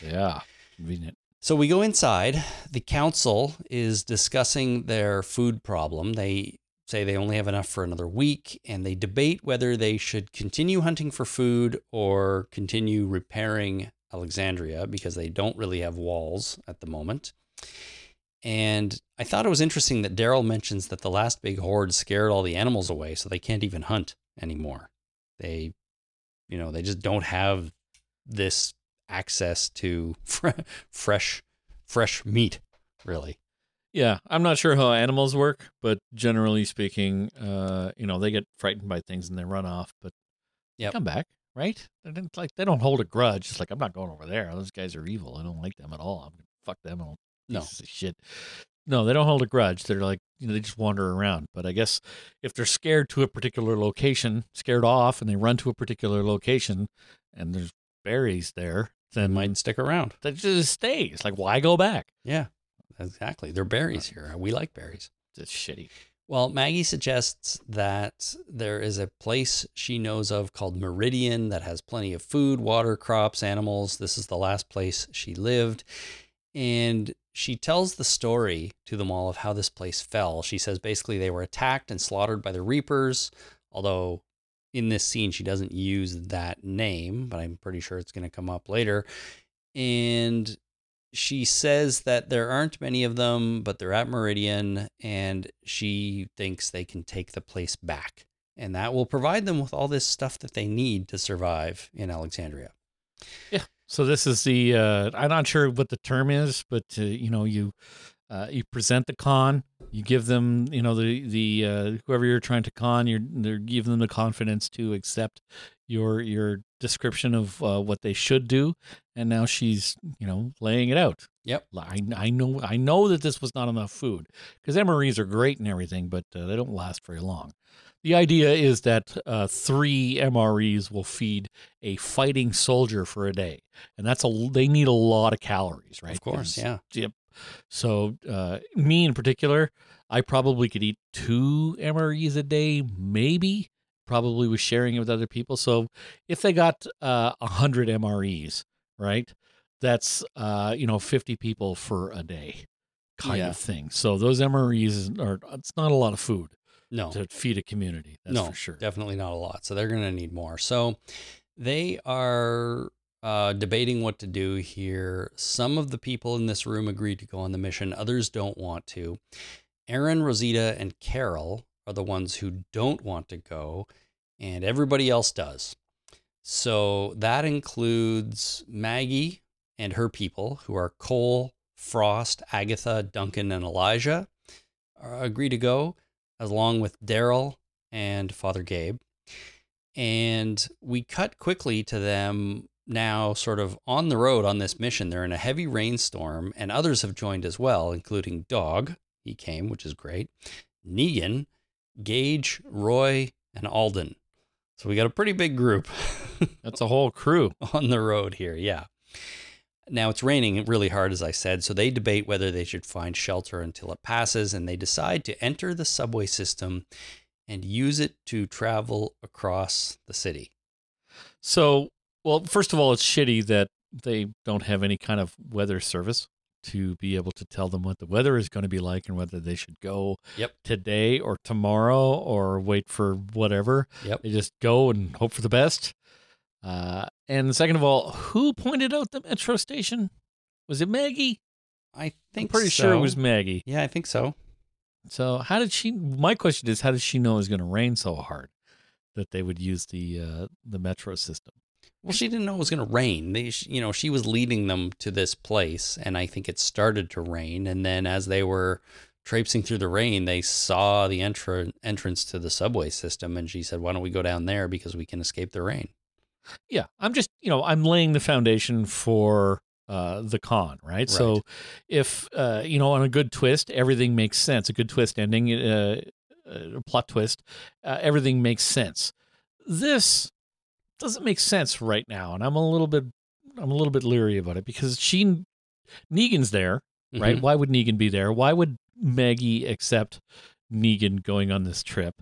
Yeah, convenient. So we go inside. The council is discussing their food problem. They say they only have enough for another week, and they debate whether they should continue hunting for food or continue repairing Alexandria because they don't really have walls at the moment. And I thought it was interesting that Daryl mentions that the last big horde scared all the animals away, so they can't even hunt anymore. They, you know, they just don't have this access to fre- fresh fresh meat, really. Yeah, I'm not sure how animals work, but generally speaking, uh, you know, they get frightened by things and they run off, but Yep. come back, right? They don't like they don't hold a grudge. It's like I'm not going over there. Those guys are evil. I don't like them at all. I'm gonna fuck them. No. shit. No, they don't hold a grudge. They're like you know they just wander around. But I guess if they're scared to a particular location, scared off, and they run to a particular location, and there's berries there, then might stick around. That just stays. Like why go back? Yeah, exactly. They're berries here. We like berries. It's shitty. Well, Maggie suggests that there is a place she knows of called Meridian that has plenty of food, water, crops, animals. This is the last place she lived. And she tells the story to them all of how this place fell. She says basically they were attacked and slaughtered by the Reapers, although in this scene she doesn't use that name, but I'm pretty sure it's going to come up later. And she says that there aren't many of them, but they're at Meridian, and she thinks they can take the place back. And that will provide them with all this stuff that they need to survive in Alexandria. Yeah. So this is the uh, I'm not sure what the term is, but uh, you know you uh, you present the con, you give them you know the the uh, whoever you're trying to con, you're they're giving them the confidence to accept your your description of uh, what they should do, and now she's you know laying it out. Yep. I, I know I know that this was not enough food because MREs are great and everything, but uh, they don't last very long. The idea is that uh, three MREs will feed a fighting soldier for a day, and that's a they need a lot of calories, right? Of course, yeah. Yep. So uh, me in particular, I probably could eat two MREs a day, maybe. Probably was sharing it with other people. So if they got uh, a hundred MREs, right, that's uh, you know fifty people for a day, kind Yeah. of thing. So those MREs are it's not a lot of food No, to feed a community. That's no, for sure. definitely not a lot. So they're going to need more. So they are uh, debating what to do here. Some of the people in this room agree to go on the mission, others don't want to. Aaron, Rosita, and Carol are the ones who don't want to go, and everybody else does. So that includes Maggie and her people, who are Cole, Frost, Agatha, Duncan, and Elijah, agree to go, along with Daryl and Father Gabe. And we cut quickly to them now, sort of on the road on this mission. They're in a heavy rainstorm, and others have joined as well, including Dog. He came, which is great. Negan, Gage, Roy, and Alden. So we got a pretty big group *laughs* That's a whole crew. on the road here. Yeah. Now it's raining really hard, as I said, so they debate whether they should find shelter until it passes, and they decide to enter the subway system and use it to travel across the city. So, well, first of all, it's shitty that they don't have any kind of weather service to be able to tell them what the weather is going to be like and whether they should go Yep. today or tomorrow or wait for whatever. Yep. They just go and hope for the best. Uh, and second of all, who pointed out the metro station? Was it Maggie? I I'm think pretty sure it was Maggie. Yeah, I think so. So how did she? My question is, how did she know it was going to rain so hard that they would use the uh, the metro system? Well, she didn't know it was going to rain. They, you know, she was leading them to this place, and I think it started to rain. And then, as they were traipsing through the rain, they saw the entr- entrance to the subway system, and she said, "Why don't we go down there because we can escape the rain?" Yeah, I'm just you know I'm laying the foundation for uh, the con, right? So if uh, you know on a good twist, everything makes sense. A good twist ending, uh, uh, plot twist, uh, everything makes sense. This doesn't make sense right now, and I'm a little bit I'm a little bit leery about it because she Negan's there, right? Mhm. Why would Negan be there? Why would Maggie accept Negan going on this trip?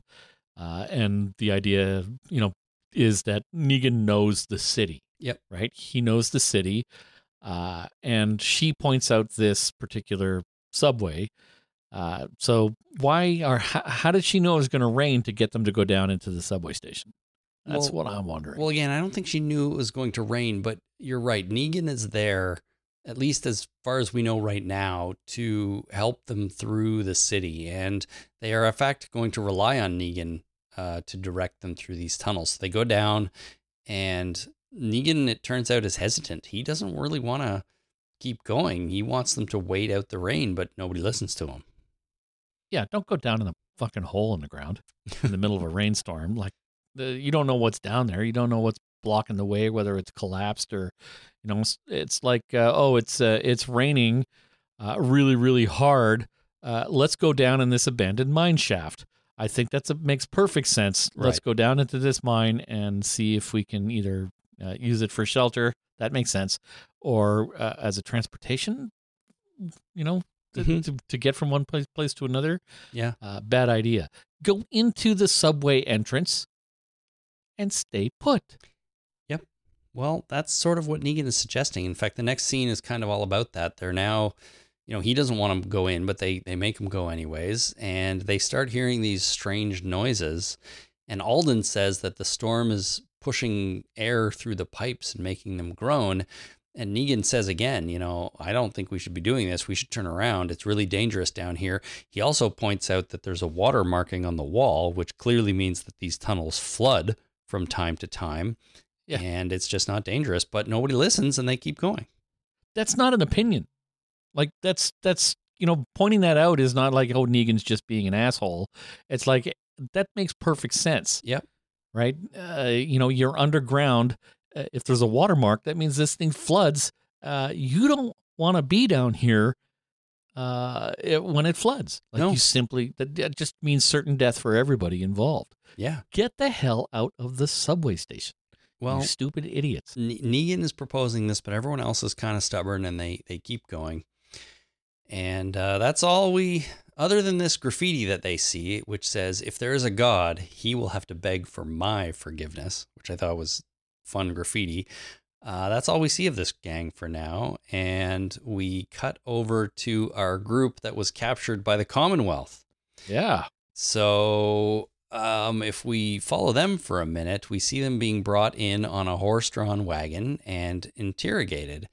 Uh, and the idea, you know, is that Negan knows the city. Yep. Right? He knows the city. Uh, and she points out this particular subway. Uh, so why are how, how did she know it was going to rain to get them to go down into the subway station? That's Well- what I'm wondering. Well, again, I don't think she knew it was going to rain, but you're right. Negan is there, at least as far as we know right now, to help them through the city. And they are, in fact, going to rely on Negan uh, to direct them through these tunnels. So they go down, and Negan, it turns out, is hesitant. He doesn't really want to keep going. He wants them to wait out the rain, but nobody listens to him. Yeah, don't go down in the fucking hole in the ground in the middle of a rainstorm. Like the, you don't know what's down there. You don't know what's blocking the way, whether it's collapsed or, you know, it's, it's like, uh, oh, it's uh, it's raining, uh, really really hard. Uh, let's go down in this abandoned mine shaft. I think that's a, makes perfect sense. Let's go down into this mine and see if we can either uh, use it for shelter. That makes sense, or uh, as a transportation. You know, to, Mhm. to, to get from one place place to another. Yeah. Uh, bad idea. Go into the subway entrance and stay put. Yep. Well, that's sort of what Negan is suggesting. In fact, the next scene is kind of all about that. They're now, you know, he doesn't want to go in, but they they make him go anyways, and they start hearing these strange noises. And Alden says that the storm is pushing air through the pipes and making them groan. And Negan says again, you know, I don't think we should be doing this. We should turn around. It's really dangerous down here. He also points out that there's a water marking on the wall, which clearly means that these tunnels flood from time to time. Yeah. And it's just not dangerous, but nobody listens and they keep going. That's not an opinion. Like that's that's you know pointing that out is not like oh Negan's just being an asshole. It's like that makes perfect sense. Yep. Right. Uh, you know you're underground. Uh, if there's a watermark, that means this thing floods. Uh, you don't want to be down here uh, it, when it floods. Like No. you simply that, that just means certain death for everybody involved. Yeah. Get the hell out of the subway station. Well, you stupid idiots. Ne- Negan is proposing this, but everyone else is kind of stubborn and they, they keep going. And uh, that's all we, other than this graffiti that they see, which says, if there is a God, he will have to beg for my forgiveness, which I thought was fun graffiti. Uh, that's all we see of this gang for now. And we cut over to our group that was captured by the Commonwealth. Yeah. So, um, if we follow them for a minute, we see them being brought in on a horse drawn wagon and interrogated.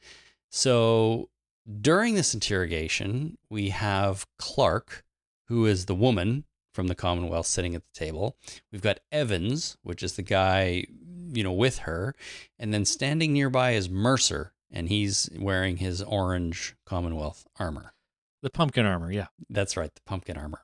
So, during this interrogation, we have Clark, who is the woman from the Commonwealth sitting at the table. We've got Evans, which is the guy, you know, with her. And then standing nearby is Mercer, and he's wearing his orange Commonwealth armor. The pumpkin armor. Yeah. That's right, the pumpkin armor.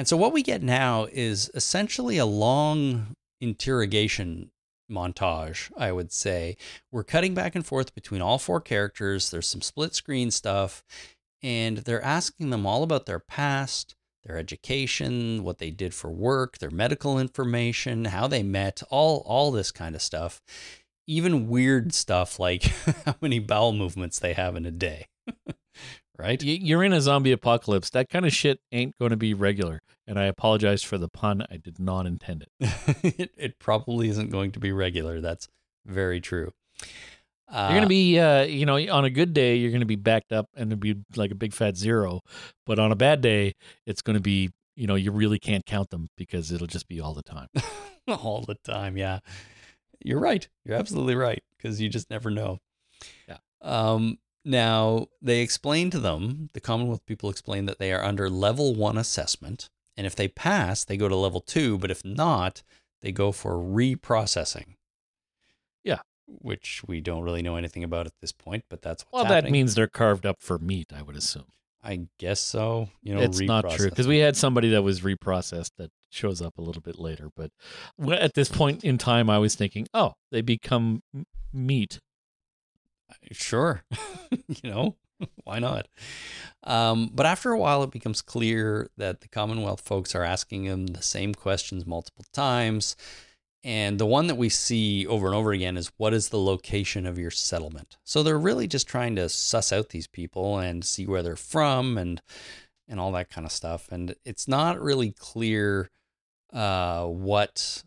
And so what we get now is essentially a long interrogation montage, I would say. We're cutting back and forth between all four characters. There's some split screen stuff, and they're asking them all about their past, their education, what they did for work, their medical information, how they met, all all this kind of stuff. Even weird stuff like *laughs* how many bowel movements they have in a day. *laughs* right? You're in a zombie apocalypse. That kind of shit ain't going to be regular. And I apologize for the pun. I did not intend it. *laughs* it, it probably isn't going to be regular. That's very true. Uh, You're going to be, uh, you know, on a good day, you're going to be backed up and it'll be like a big fat zero. But on a bad day, it's going to be, you know, you really can't count them because it'll just be all the time. *laughs* all the time. Yeah, you're right. You're absolutely right because you just never know. Yeah. Um. Now they explain to them, the Commonwealth people explain that they are under level one assessment, and if they pass, they go to level two. But if not, they go for reprocessing. Yeah. Which we don't really know anything about at this point, but that's what's Well, happening. that means they're carved up for meat, I would assume. I guess so. You know, it's not true because we had somebody that was reprocessed that shows up a little bit later. But at this point in time, I was thinking, oh, they become meat. Sure. *laughs* you know, *laughs* why not? Um, but after a while, it becomes clear that the Commonwealth folks are asking him the same questions multiple times. And the one that we see over and over again is what is the location of your settlement? So they're really just trying to suss out these people and see where they're from and and all that kind of stuff. And it's not really clear uh, what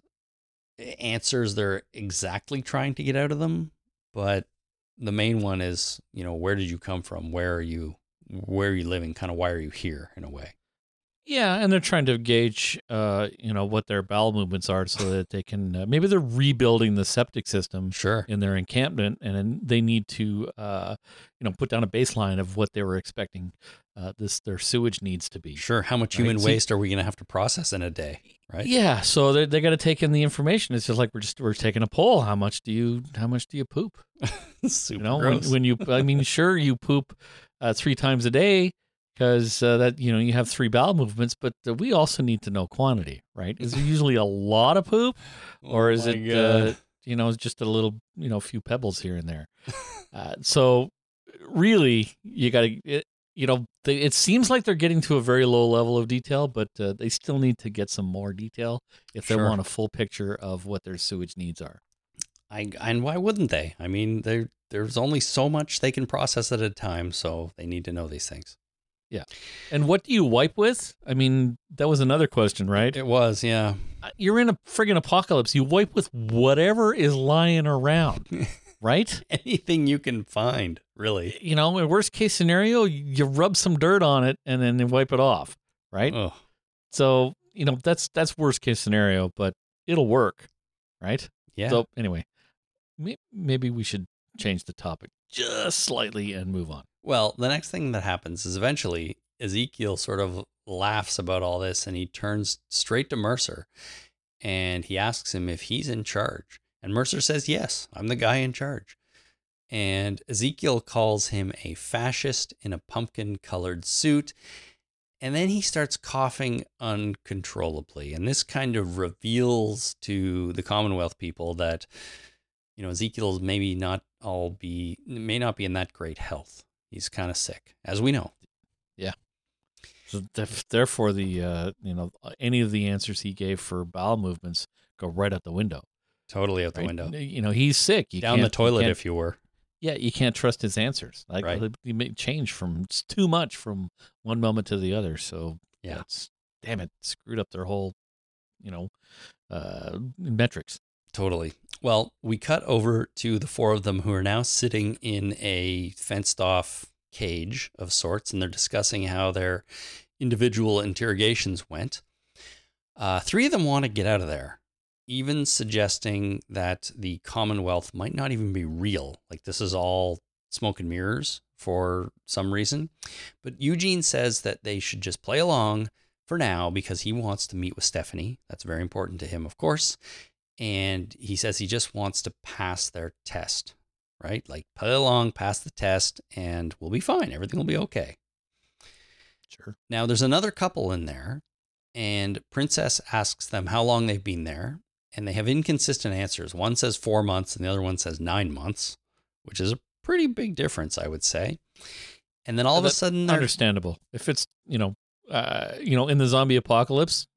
answers they're exactly trying to get out of them, but the main one is, you know, where did you come from? Where are you? Where are you living? Kind of why are you here in a way? Yeah, and they're trying to gauge, uh, you know, what their bowel movements are, so that they can uh, maybe they're rebuilding the septic system Sure. in their encampment, and then they need to, uh, you know, put down a baseline of what they were expecting uh, this their sewage needs to be. Sure. How much Right. human waste are we going to have to process in a day? Right. Yeah, so they they got to take in the information. It's just like we're just we're taking a poll. How much do you how much do you poop? *laughs* *laughs* Super You know, when, gross. when you, I mean, *laughs* sure, you poop uh, three times a day because uh, that you know you have three bowel movements, but uh, we also need to know quantity, right? Is it usually a lot of poop, *laughs* or Oh is it uh, you know just a little you know few pebbles here and there? uh, so really, you got to. You know, they, it seems like they're getting to a very low level of detail, but uh, they still need to get some more detail if they want a full picture of what their sewage needs are. I and why wouldn't they? I mean, there there's only so much they can process at a time, so they need to know these things. Yeah. And what do you wipe with? I mean, that was another question, right? It was, yeah. Uh, You're in a friggin' apocalypse. You wipe with whatever is lying around, *laughs* right? Anything you can find, really. You know, in worst case scenario, you rub some dirt on it and then you wipe it off, right? Oh, So, you know, that's that's worst case scenario, but it'll work, right? yeah. So, anyway, maybe we should change the topic just slightly and move on. Well, the next thing that happens is eventually Ezekiel sort of laughs about all this and he turns straight to Mercer and he asks him if he's in charge. And Mercer says, Yes, I'm the guy in charge. And Ezekiel calls him a fascist in a pumpkin colored suit. And then he starts coughing uncontrollably. And this kind of reveals to the Commonwealth people that, you know, Ezekiel's maybe not all be, may not be in that great health. He's kind of sick, as we know. Yeah. So therefore, the uh, you know any of the answers he gave for bowel movements go right out the window. Totally out the right? window. You know, he's sick. You Down the can't- you toilet, if you were. yeah, you can't trust his answers. Like Right. he may change from it's too much from one moment to the other. So Yeah. that's damn it, screwed up their whole, you know, uh, metrics. Totally. Well, we cut over to the four of them who are now sitting in a fenced off cage of sorts, and they're discussing how their individual interrogations went. Uh, three of them want to get out of there, even suggesting that the Commonwealth might not even be real. Like this is all smoke and mirrors for some reason. But Eugene says that they should just play along for now because he wants to meet with Stephanie. That's very important to him, of course and he says he just wants to pass their test, right? Like play along, pass the test, and we'll be fine. Everything will be okay. Sure. Now, there's another couple in there, and Princess asks them how long they've been there, and they have inconsistent answers. One says four months, and the other one says nine months, which is a pretty big difference, I would say. And then all of a sudden, they're Understandable. If it's you know, uh, you know, in the zombie apocalypse,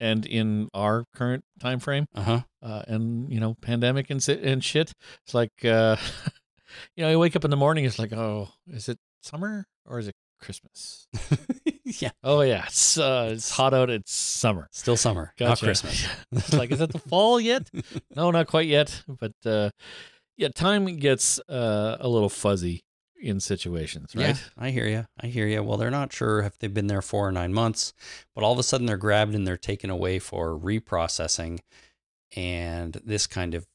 and in our current time frame, uh huh, uh, and you know, pandemic and and shit, it's like, uh, *laughs* you know, you wake up in the morning, it's like, oh, is it summer or is it Christmas? *laughs* yeah, Oh yeah, it's uh, it's hot out. It's summer. still summer, not Christmas. *laughs* it's like, is it the fall yet? No, not quite yet. But uh, yeah, time gets uh, a little fuzzy in situations, right? Yeah, I hear you. I hear you. Well, they're not sure if they've been there four or nine months, but all of a sudden they're grabbed and they're taken away for reprocessing. And this kind of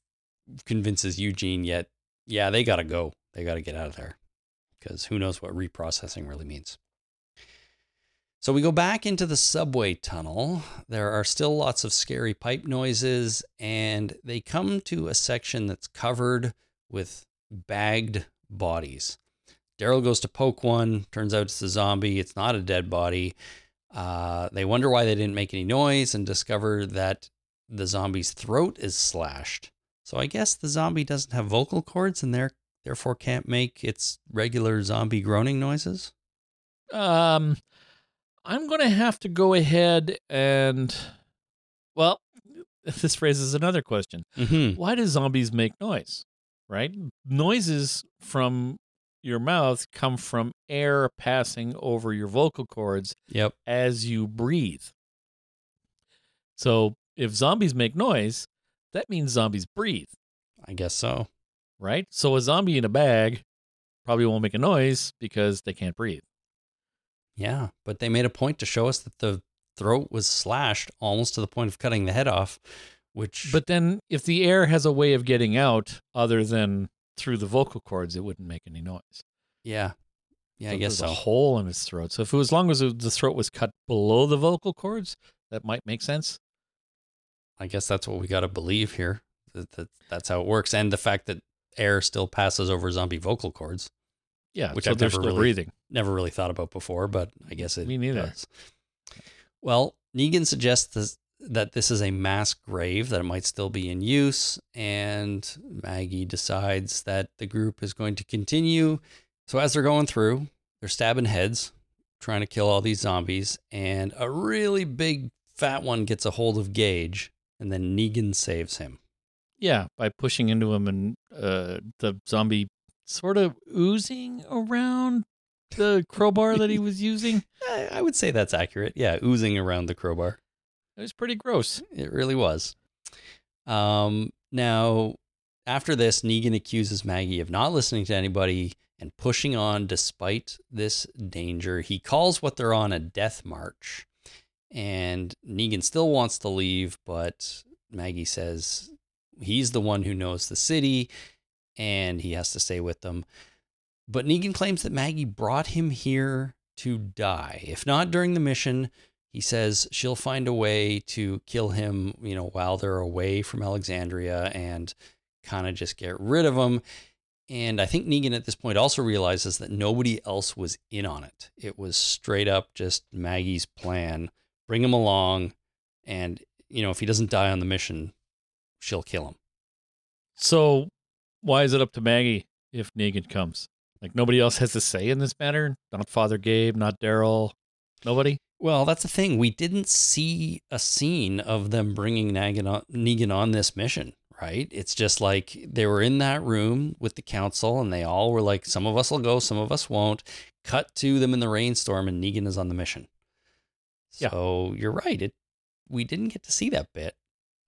convinces Eugene, yet, yeah, they got to go. They got to get out of there because who knows what reprocessing really means. So we go back into the subway tunnel. There are still lots of scary pipe noises, and they come to a section that's covered with bagged bodies. Daryl goes to poke one. Turns out it's a zombie. It's not a dead body. Uh, they wonder why they didn't make any noise and discover that the zombie's throat is slashed. So I guess the zombie doesn't have vocal cords and there, therefore can't make its regular zombie groaning noises. Um, I'm going to have to go ahead and, well, *laughs* this raises another question. Mm-hmm. Why do zombies make noise? Right? Noises from your mouth come from air passing over your vocal cords Yep. as you breathe. So if zombies make noise, that means zombies breathe, I guess so. right? So a zombie in a bag probably won't make a noise because they can't breathe. Yeah, but they made a point to show us that the throat was slashed almost to the point of cutting the head off, which But then if the air has a way of getting out other than through the vocal cords, it wouldn't make any noise. yeah, yeah, I guess there's so. a hole in his throat. So if it was as long as the throat was cut below the vocal cords, that might make sense. I guess that's what we got to believe here. That, that that's how it works, and the fact that air still passes over zombie vocal cords. Yeah, Which so I've never really- breathing. Never really thought about before, but I guess it Me neither. does. Well, Negan suggests that this is a mass grave, that it might still be in use, and Maggie decides that the group is going to continue. So as they're going through, they're stabbing heads, trying to kill all these zombies, and a really big fat one gets a hold of Gage, and then Negan saves him. Yeah, by pushing into him and uh, the zombie sort of oozing around the crowbar that he was using. *laughs* I, I would say that's accurate. Yeah, oozing around the crowbar. It was pretty gross. It really was. Um, now, after this, Negan accuses Maggie of not listening to anybody and pushing on despite this danger. He calls what they're on a death march. And Negan still wants to leave, but Maggie says he's the one who knows the city and he has to stay with them. But Negan claims that Maggie brought him here to die. If not during the mission, he says she'll find a way to kill him, you know, while they're away from Alexandria and kind of just get rid of him. And I think Negan at this point also realizes that nobody else was in on it. It was straight up just Maggie's plan. Bring him along, and, you know, if he doesn't die on the mission, she'll kill him. So, why is it up to Maggie if Negan comes? Like nobody else has a say in this matter. Not Father Gabe, not Daryl, nobody. Well, that's the thing. We didn't see a scene of them bringing Negan on, Negan on this mission, right? It's just like they were in that room with the council and they all were like, some of us will go, some of us won't. Cut to them in the rainstorm and Negan is on the mission. Yeah. So you're right. It we didn't get to see that bit.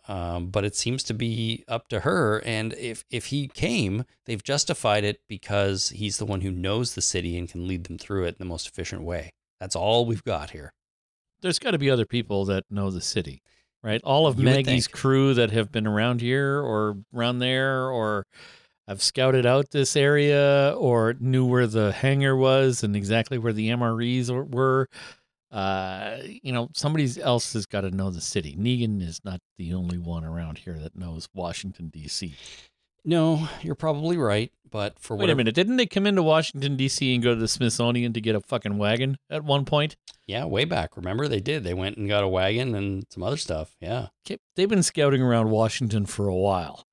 Um, but it seems to be up to her. And if if he came, they've justified it because he's the one who knows the city and can lead them through it in the most efficient way. That's all we've got here. There's got to be other people that know the city, right? All of You Maggie's crew that have been around here or around there or have scouted out this area or knew where the hangar was and exactly where the MREs were- were. Uh, you know, somebody else has got to know the city. Negan is not the only one around here that knows Washington D.C. No, you're probably right. But for Wait whatever, a minute, didn't they come into Washington D.C. and go to the Smithsonian to get a fucking wagon at one point? yeah, way back. Remember they did. They went and got a wagon and some other stuff. Yeah. Okay, They've been scouting around Washington for a while.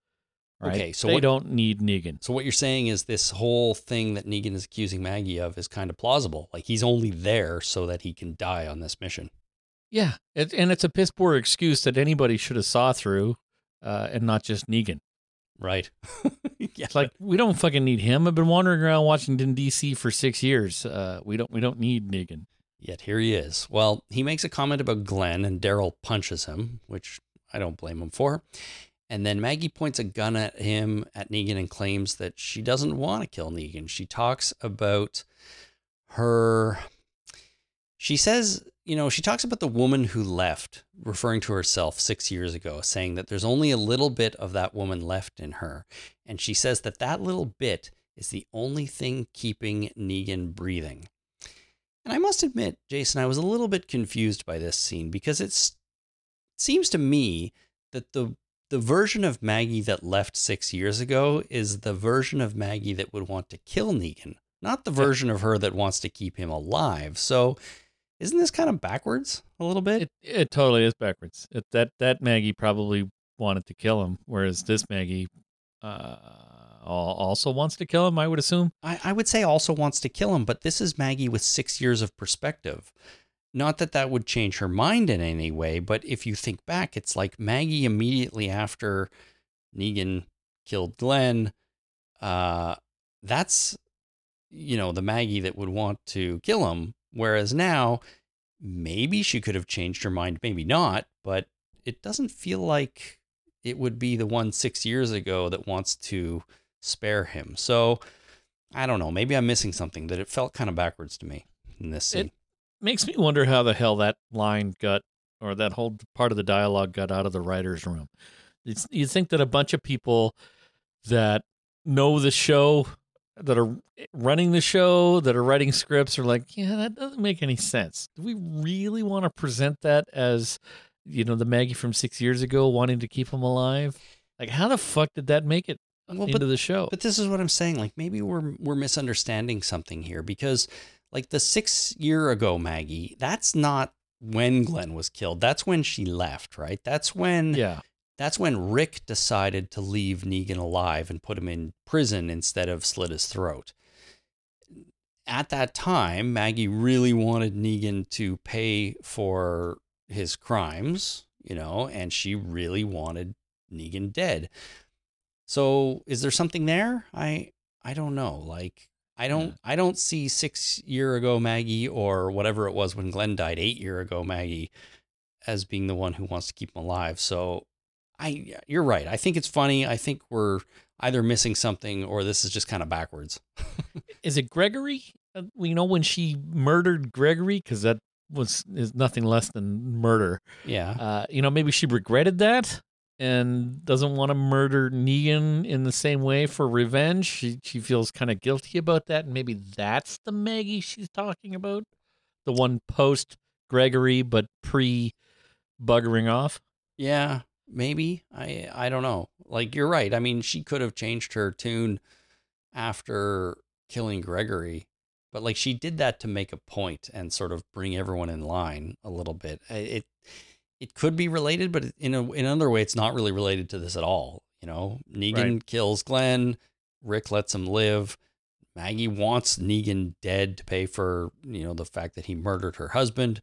Right? Okay, so they what- don't need Negan. So what you're saying is this whole thing that Negan is accusing Maggie of is kind of plausible. Like he's only there so that he can die on this mission. Yeah, it, and it's a piss poor excuse that anybody should have saw through, uh, and not just Negan. Right. *laughs* yeah. It's like we don't fucking need him. I've been wandering around Washington D.C. for six years. Uh, we don't we don't need Negan. Yet here he is. Well, he makes a comment about Glenn and Daryl punches him, which I don't blame him for. And then Maggie points a gun at him, at Negan, and claims that she doesn't want to kill Negan. She talks about her. She says, you know, she talks about the woman who left, referring to herself six years ago, saying that there's only a little bit of that woman left in her. And she says that that little bit is the only thing keeping Negan breathing. And I must admit, Jason, I was a little bit confused by this scene because it's, it seems to me that the the version of Maggie that left six years ago is the version of Maggie that would want to kill Negan, not the version of her that wants to keep him alive. So, isn't this kind of backwards a little bit? It it totally is backwards. It, that that Maggie probably wanted to kill him, whereas this Maggie uh, also wants to kill him. I would assume. I, I would say also wants to kill him, but this is Maggie with six years of perspective. Not that that would change her mind in any way, but if you think back, it's like Maggie immediately after Negan killed Glenn. Uh, that's, you know, the Maggie that would want to kill him. Whereas now, maybe she could have changed her mind, maybe not, but it doesn't feel like it would be the one six years ago that wants to spare him. So I don't know. Maybe I'm missing something that it felt kind of backwards to me in this scene. It- Makes me wonder how the hell that line got, or that whole part of the dialogue got out of the writers' room. It's, you think that a bunch of people that know the show, that are running the show, that are writing scripts, are like, yeah, that doesn't make any sense. Do we really want to present that as, you know, the Maggie from six years ago wanting to keep him alive? Like, how the fuck did that make it Well, into but- the show. But this is what I'm saying. Like maybe we're we're misunderstanding something here because like the six year ago Maggie, that's not when Glenn was killed. That's when she left, right? That's when yeah, that's when Rick decided to leave Negan alive and put him in prison instead of slit his throat. At that time, Maggie really wanted Negan to pay for his crimes, you know, and she really wanted Negan dead. So, is there something there? I I don't know. Like I don't Yeah. I don't see 6 year ago Maggie or whatever it was when Glenn died 8 year ago Maggie as being the one who wants to keep him alive. So, I you're right. I think it's funny. I think we're either missing something or this is just kind of backwards. *laughs* is it Gregory? Uh, you know when she murdered Gregory because that was is nothing less than murder. Yeah. Uh, you know maybe she regretted that and doesn't want to murder Negan in the same way for revenge. She she feels kind of guilty about that, and maybe that's the Maggie she's talking about, the one post Gregory but pre buggering off. Yeah, maybe. I I don't know. Like you're right. I mean, she could have changed her tune after killing Gregory, but like she did that to make a point and sort of bring everyone in line a little bit. It it could be related, but in a in another way, it's not really related to this at all. You know, Negan kills Glenn. Rick lets him live. Maggie wants Negan dead to pay for you know the fact that he murdered her husband.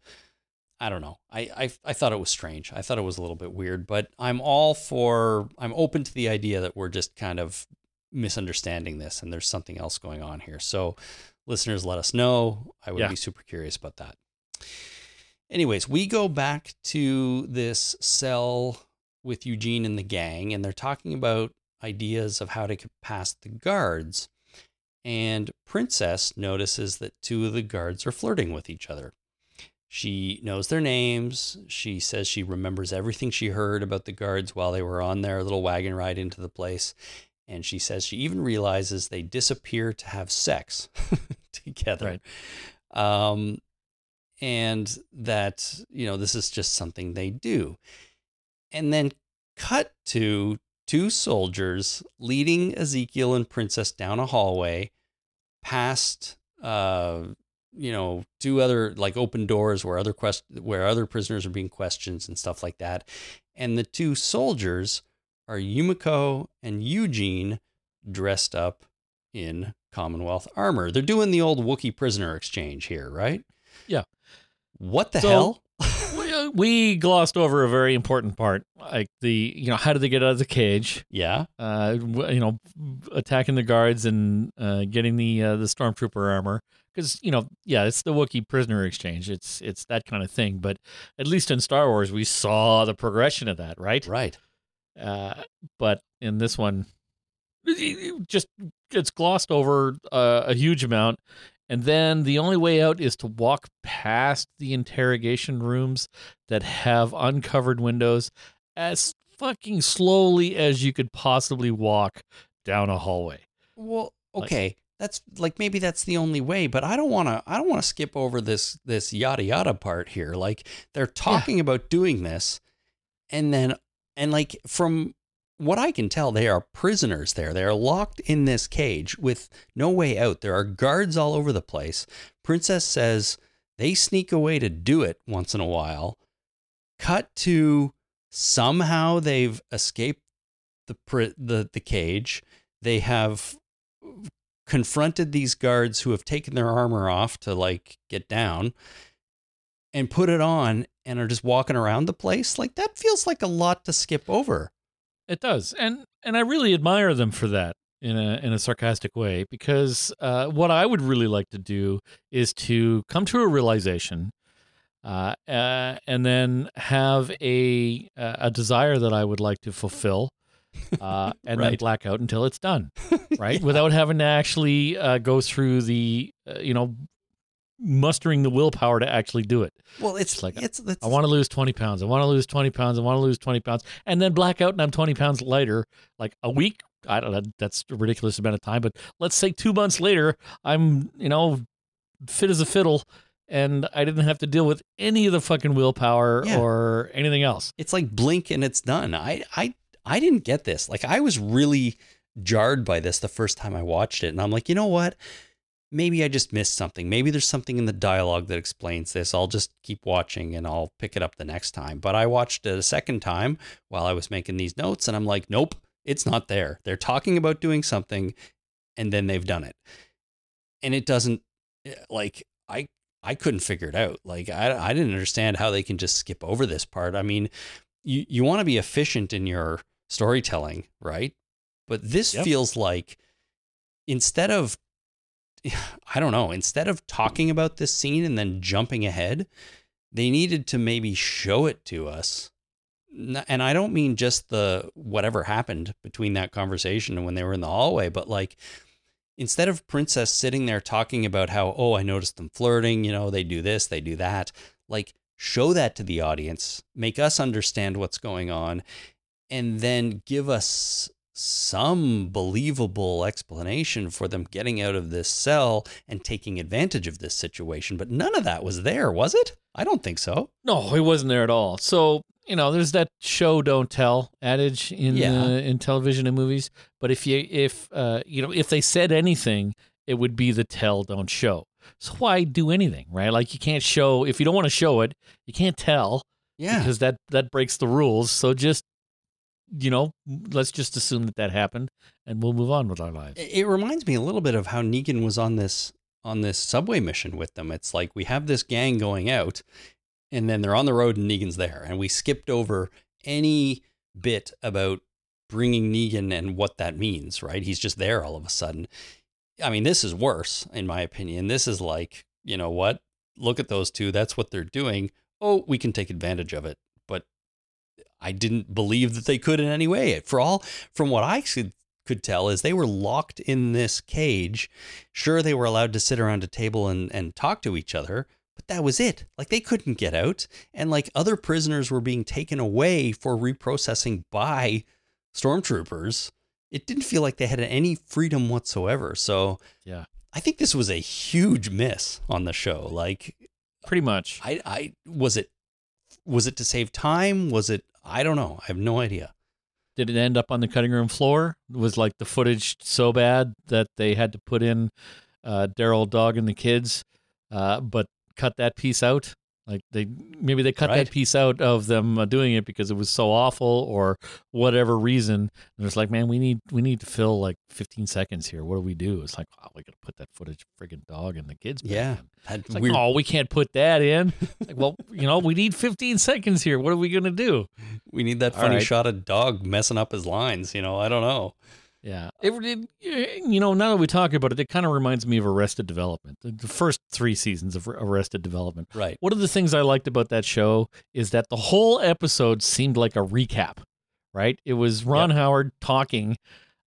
I don't know. I, I I thought it was strange. I thought it was a little bit weird, but I'm all for. I'm open to the idea that we're just kind of misunderstanding this, and there's something else going on here. So, listeners, let us know. I would Yeah. be super curious about that. Anyways, we go back to this cell with Eugene and the gang, and they're talking about ideas of how to get past the guards. And Princess notices that two of the guards are flirting with each other. She knows their names. She says she remembers everything she heard about the guards while they were on their little wagon ride into the place. And she says she even realizes they disappear to have sex *laughs* together. Um, and that, you know, this is just something they do. And then cut to two soldiers leading Ezekiel and Princess down a hallway past uh you know two other like open doors where other quest where other prisoners are being questioned and stuff like that and the two soldiers are Yumiko and Eugene dressed up in Commonwealth armor. They're doing the old Wookiee prisoner exchange here, right? Yeah. What the So- hell? *laughs* we, uh, we glossed over a very important part, like the you know how did they get out of the cage? yeah. Uh, you know, attacking the guards and uh, getting the uh, the stormtrooper armor. Because you know, yeah, it's the Wookiee prisoner exchange. It's it's that kind of thing. But at least in Star Wars, we saw the progression of that, right? Right. Uh, but in this one, it just gets glossed over uh, a huge amount. And then the only way out is to walk past the interrogation rooms that have uncovered windows as fucking slowly as you could possibly walk down a hallway. Well, Like- okay. That's like maybe that's the only way, but I don't want to I don't want to skip over this this yada yada part here. Like they're talking about doing this and then and like from what I can tell they are prisoners there. They are locked in this cage with no way out. There are guards all over the place. Princess says they sneak away to do it once in a while. Cut to somehow they've escaped the the the cage. They have confronted these guards who have taken their armor off to like get down and put it on and are just walking around the place. Like that feels like a lot to skip over. It does, and and I really admire them for that in a in a sarcastic way because uh, what I would really like to do is to come to a realization, uh, uh, and then have a a desire that I would like to fulfill, *laughs* uh, and then Right. black out until it's done, *laughs* right? Yeah. Without having to actually uh, go through the uh, you know mustering the willpower to actually do it. Well, it's It's like, it's, it's I want to lose 20 pounds. I want to lose 20 pounds. I want to lose 20 pounds. And then black out and I'm 20 pounds lighter, like a week. I don't know. That's a ridiculous amount of time. But let's say two months later, I'm, you know, fit as a fiddle and I didn't have to deal with any of the fucking willpower Yeah. or anything else. it's like blink and it's done. I I I didn't get this. Like I was really jarred by this the first time I watched it. And I'm like, you know what? Maybe I just missed something. Maybe there's something in the dialogue that explains this. I'll just keep watching and I'll pick it up the next time. But I watched it a second time while I was making these notes and I'm like, nope, it's not there. They're talking about doing something and then they've done it. And it doesn't eh, like I I couldn't figure it out. Like I I didn't understand how they can just skip over this part. I mean, you you want to be efficient in your storytelling, right? But this Yep. feels like instead of *sighs* I don't know, instead of talking about this scene and then jumping ahead, they needed to maybe show it to us. And I don't mean just the whatever happened between that conversation and when they were in the hallway, but like instead of Princess sitting there talking about how, oh, I noticed them flirting, you know, they do this, they do that, like show that to the audience, make us understand what's going on, and then give us some believable explanation for them getting out of this cell and taking advantage of this situation. But none of that was there, was it? I don't think so. No, it wasn't there at all. So you know, there's that show don't tell adage in Yeah. uh, in television and movies. But if you if uh, you know if they said anything, it would be the tell don't show. So why do anything, right? Like you can't show if you don't want to show it, you can't tell Yeah. because that that breaks the rules. So just you know, let's just assume that that happened, and we'll move on with our lives. It reminds me a little bit of how Negan was on this on this subway mission with them. It's like we have this gang going out, and then they're on the road and Negan's there, and we skipped over any bit about bringing Negan and what that means. Right? He's just there all of a sudden. I mean, this is worse in my opinion. This is like you know what? Look at those two. That's what they're doing. Oh, we can take advantage of it. I didn't believe that they could in any way. For all, from what I could could tell is they were locked in this cage. Sure, they were allowed to sit around a table and, and talk to each other, but that was it. Like they couldn't get out. And like other prisoners were being taken away for reprocessing by stormtroopers. It didn't feel like they had any freedom whatsoever. So Yeah. I think this was a huge miss on the show. Like Pretty much. I I was it was it to save time? Was it I don't know. I have no idea. Did it end up on the cutting room floor? Was like the footage so bad that they had to put in uh, Daryl Dog and the kids, uh, but cut that piece out? Like they maybe they cut Right. that piece out of them uh, doing it because it was so awful or whatever reason. And it's like, man, we need we need to fill like 15 seconds here. What do we do? It's like, oh, we got to put that footage, of friggin' dog and the kids. Yeah. like, weird oh, we can't put that in. *laughs* like, well, you know, we need 15 seconds here. What are we gonna do? We need that funny right. shot of dog messing up his lines. You know, I don't know. Yeah. It, it- you know, now that we talk about it, it kind of reminds me of Arrested Development. The, the first three seasons of Arrested Development. Right. One of the things I liked about that show is that the whole episode seemed like a recap, right? It was Ron Howard talking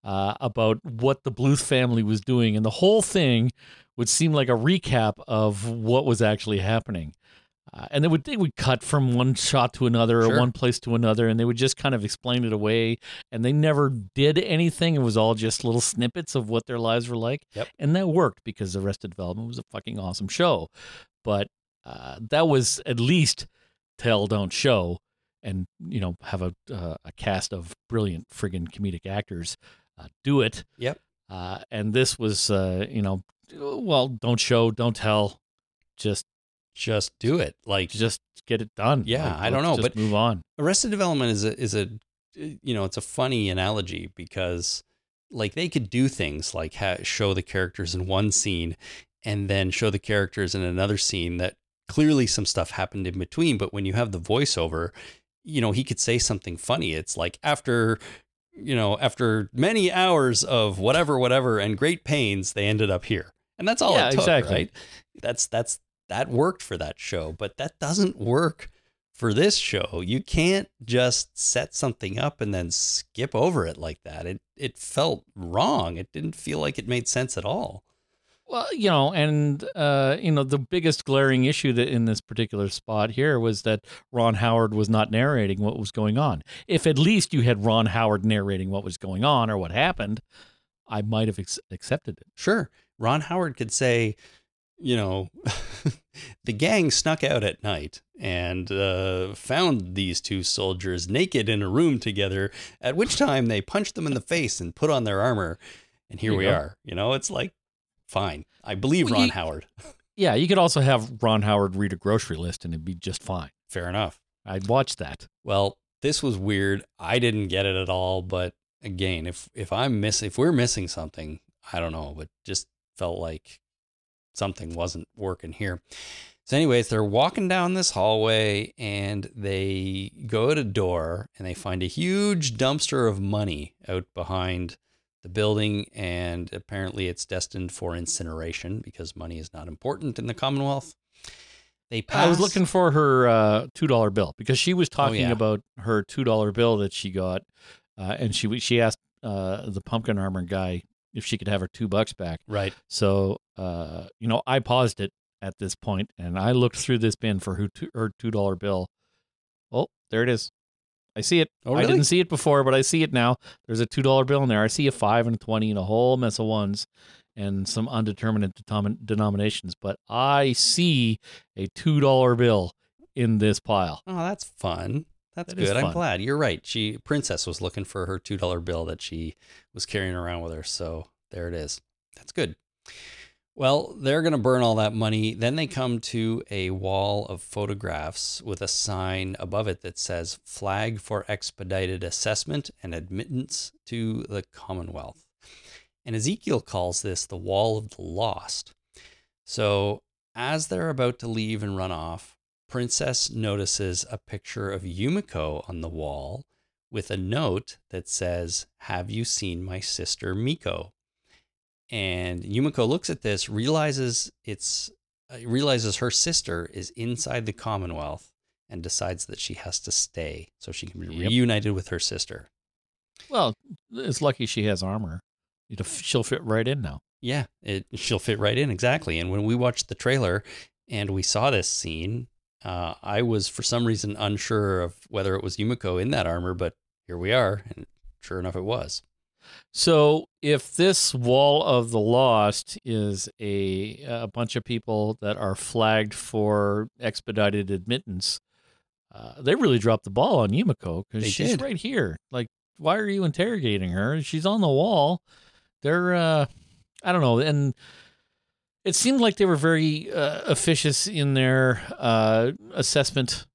uh, about what the Bluth family was doing, and the whole thing would seem like a recap of what was actually happening. Uh, and they would they would cut from one shot to another Sure. or one place to another, and they would just kind of explain it away. And they never did anything. It was all just little snippets of what their lives were like. Yep. And that worked because Arrested Development was a fucking awesome show. But uh, that was at least tell, don't show, and you know have a uh, a cast of brilliant friggin' comedic actors uh, do it. Yep. Uh, and this was uh, you know well don't show, don't tell, just Just do it. Like just get it done. Yeah, Like, I don't know, just but- move on. Arrested Development is a is a eh, you know it's a funny analogy because like they could do things like ha- show the characters in one scene and then show the characters in another scene that clearly some stuff happened in between but when you have the voiceover you know he could say something funny it's like after you know after many hours of whatever whatever and great pains they ended up here and that's all Yeah, it took exactly. right that's that's that worked for that show but that doesn't work for this show. You can't just set something up and then skip over it like that. It it felt wrong. It didn't feel like it made sense at all. Well, you know, and uh, you know, the biggest glaring issue that in this particular spot here was that Ron Howard was not narrating what was going on. If at least you had Ron Howard narrating what was going on or what happened, I might have ex- accepted it. Sure, Ron Howard could say, you know, *laughs* *laughs* The gang snuck out at night and uh, found these two soldiers naked in a room together, at which time they punched them in the face and put on their armor. And here we go. are. You know, it's like, fine. I believe Well, Ron you- Howard. *laughs* Yeah, you could also have Ron Howard read a grocery list and it'd be just fine. Fair enough. I'd watch that. Well, this was weird. I didn't get it at all, but again, if if I'm miss if we're missing something, I don't know, but just felt like something wasn't working here. So anyways, they're walking down this hallway and they go at a door and they find a huge dumpster of money out behind the building and apparently it's destined for incineration because money is not important in the Commonwealth. They pass I was looking for her uh, two dollar bill because she was talking yeah. about her two dollar bill that she got, uh, and she she asked uh, the pumpkin armor guy if she could have her two bucks back. right. So uh, you know, I paused it at this point and I looked through this bin for her two, her two dollar bill. Oh, there it is. I see it. Oh, I didn't see it before, but I see it now. There's a two dollar bill in there. I see a five and a twenty and a whole mess of ones and some undetermined denominations. But I see a two dollar bill in this pile. Oh, that's fun. That's That good. I'm glad. You're right. She Princess was looking for her two dollar bill that she was carrying around with her. So there it is. That's good. Well, they're gonna burn all that money. Then they come to a wall of photographs with a sign above it that says "Flag for Expedited Assessment and Admittance to the Commonwealth." And Ezekiel calls this the Wall of the Lost. So as they're about to leave and run off, Princess notices a picture of Yumiko on the wall with a note that says, Have you seen my sister Miko? And Yumiko looks at this, realizes it's uh, realizes her sister is inside the Commonwealth and decides that she has to stay so she can be Yep. reunited with her sister. Well, it's lucky she has armor. She'll fit right in now. Yeah, it she'll fit right in exactly. And when we watched the trailer and we saw this scene, uh, I was for some reason unsure of whether it was Yumiko in that armor, but here we are, and sure enough, it was. So, if this wall of the lost is a a bunch of people that are flagged for expedited admittance, uh, they really dropped the ball on Yumiko because she's did. right here. Like, why are you interrogating her? She's on the wall. They're, uh, I don't know, and it seemed like they were very uh, officious in their uh, assessment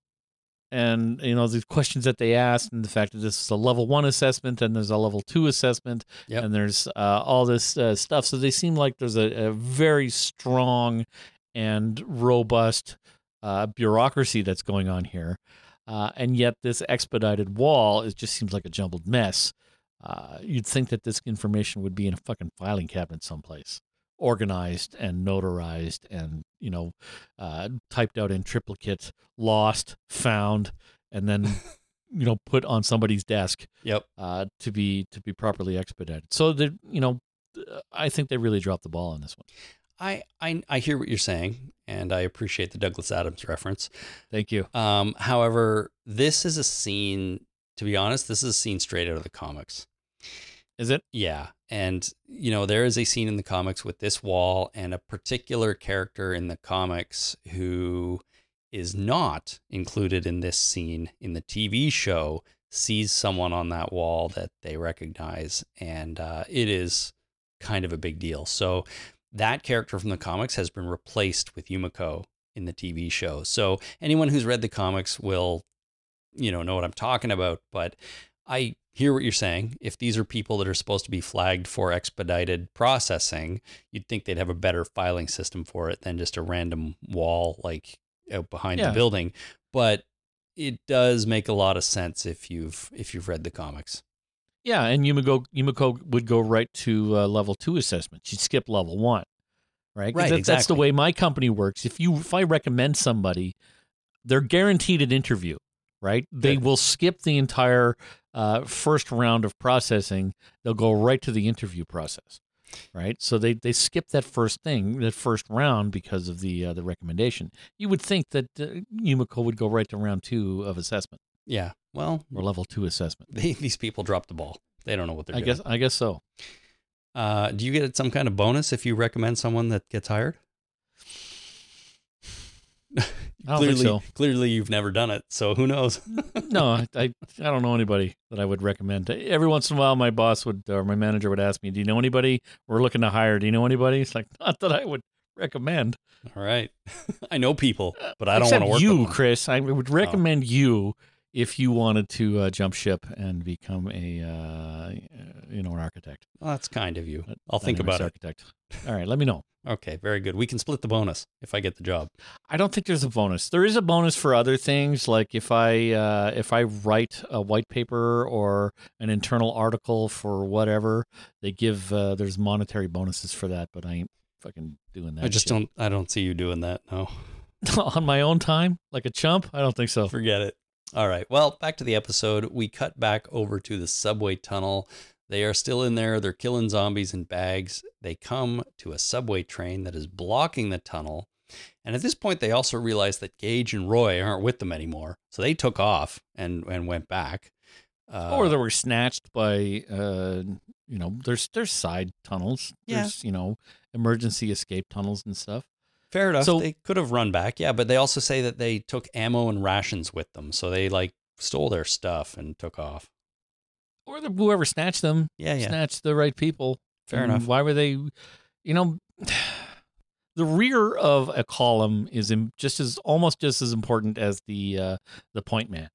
and you know the questions that they asked and the fact that this is a level one assessment and there's a level two assessment Yep. and there's uh, all this uh, stuff. So they seem like there's a, a very strong and robust uh, bureaucracy that's going on here. Uh, and yet this expedited wall it just seems like a jumbled mess. Uh, you'd think that this information would be in a fucking filing cabinet someplace organized and notarized and you know uh, typed out in triplicate lost found and then you know put on somebody's desk Yep. uh, to be to be properly expedited so the you know i think they really dropped the ball on this one I, I I hear what you're saying, and I appreciate the Douglas Adams reference. thank you Um, however, this is a scene. To be honest, this is a scene straight out of the comics. is it Yeah. And, you know, there is a scene in the comics with this wall and a particular character in the comics who is not included in this scene in the TV show sees someone on that wall that they recognize. And uh, it is kind of a big deal. So that character from the comics has been replaced with Yumiko in the TV show. So anyone who's read the comics will, you know, know what I'm talking about. But I hear what you're saying. If these are people that are supposed to be flagged for expedited processing, you'd think they'd have a better filing system for it than just a random wall like out behind Yeah. the building. But it does make a lot of sense if you've if you've read the comics. yeah and yumiko yumiko would go right to uh, level two assessment she'd skip level one right Right, that- that's the way my company works if you if i recommend somebody they're guaranteed an interview right they will skip the entire uh, first round of processing they'll go right to the interview process right so they they skip that first thing that first round because of the uh, the recommendation you would think that uh, yumiko would go right to round two of assessment Yeah. Well, or level two assessment they, *laughs* these people drop the ball. They don't know what they're doing. i doing. guess i guess so Uh, do you get some kind of bonus if you recommend someone that gets hired? *laughs* I clearly, so. clearly you've never done it, so who knows? *laughs* no, I, I don't know anybody that I would recommend. Every once in a while, my boss would or my manager would ask me, "Do you know anybody? We're looking to hire. Do you know anybody?" It's like *laughs* not that I would recommend. All right, *laughs* I know people, but I don't want to work you, with them. Chris. I would oh. recommend you if you wanted to uh, jump ship and become a uh, you know an architect. Well, that's kind of you. I'll think about it. architect. All right, let me know. Okay, very good. We can split the bonus if I get the job. I don't think there's a bonus. There is a bonus for other things, like if I uh, if I write a white paper or an internal article for whatever, they give uh, there's monetary bonuses for that. But I ain't fucking doing that. I just shit. don't. I don't see you doing that. No, *laughs* on my own time, like a chump. I don't think so. forget it. All right. Well, back to the episode. We cut back over to the subway tunnel. They are still in there. They're killing zombies in bags. They come to a subway train that is blocking the tunnel. And at this point, they also realize that Gage and Roy aren't with them anymore. So they took off and, and went back. Uh, or they were snatched by, uh, you know, there's there's side tunnels. Yeah. There's you know emergency escape tunnels and stuff. Fair enough. So- they could have run back. Yeah. But they also say that they took ammo and rations with them. So they like stole their stuff and took off. Or the, whoever snatched them Yeah. Yeah. snatched the right people. Fair And enough. Why were they, you know, *sighs* the rear of a column is just as almost just as important as the uh, the point man,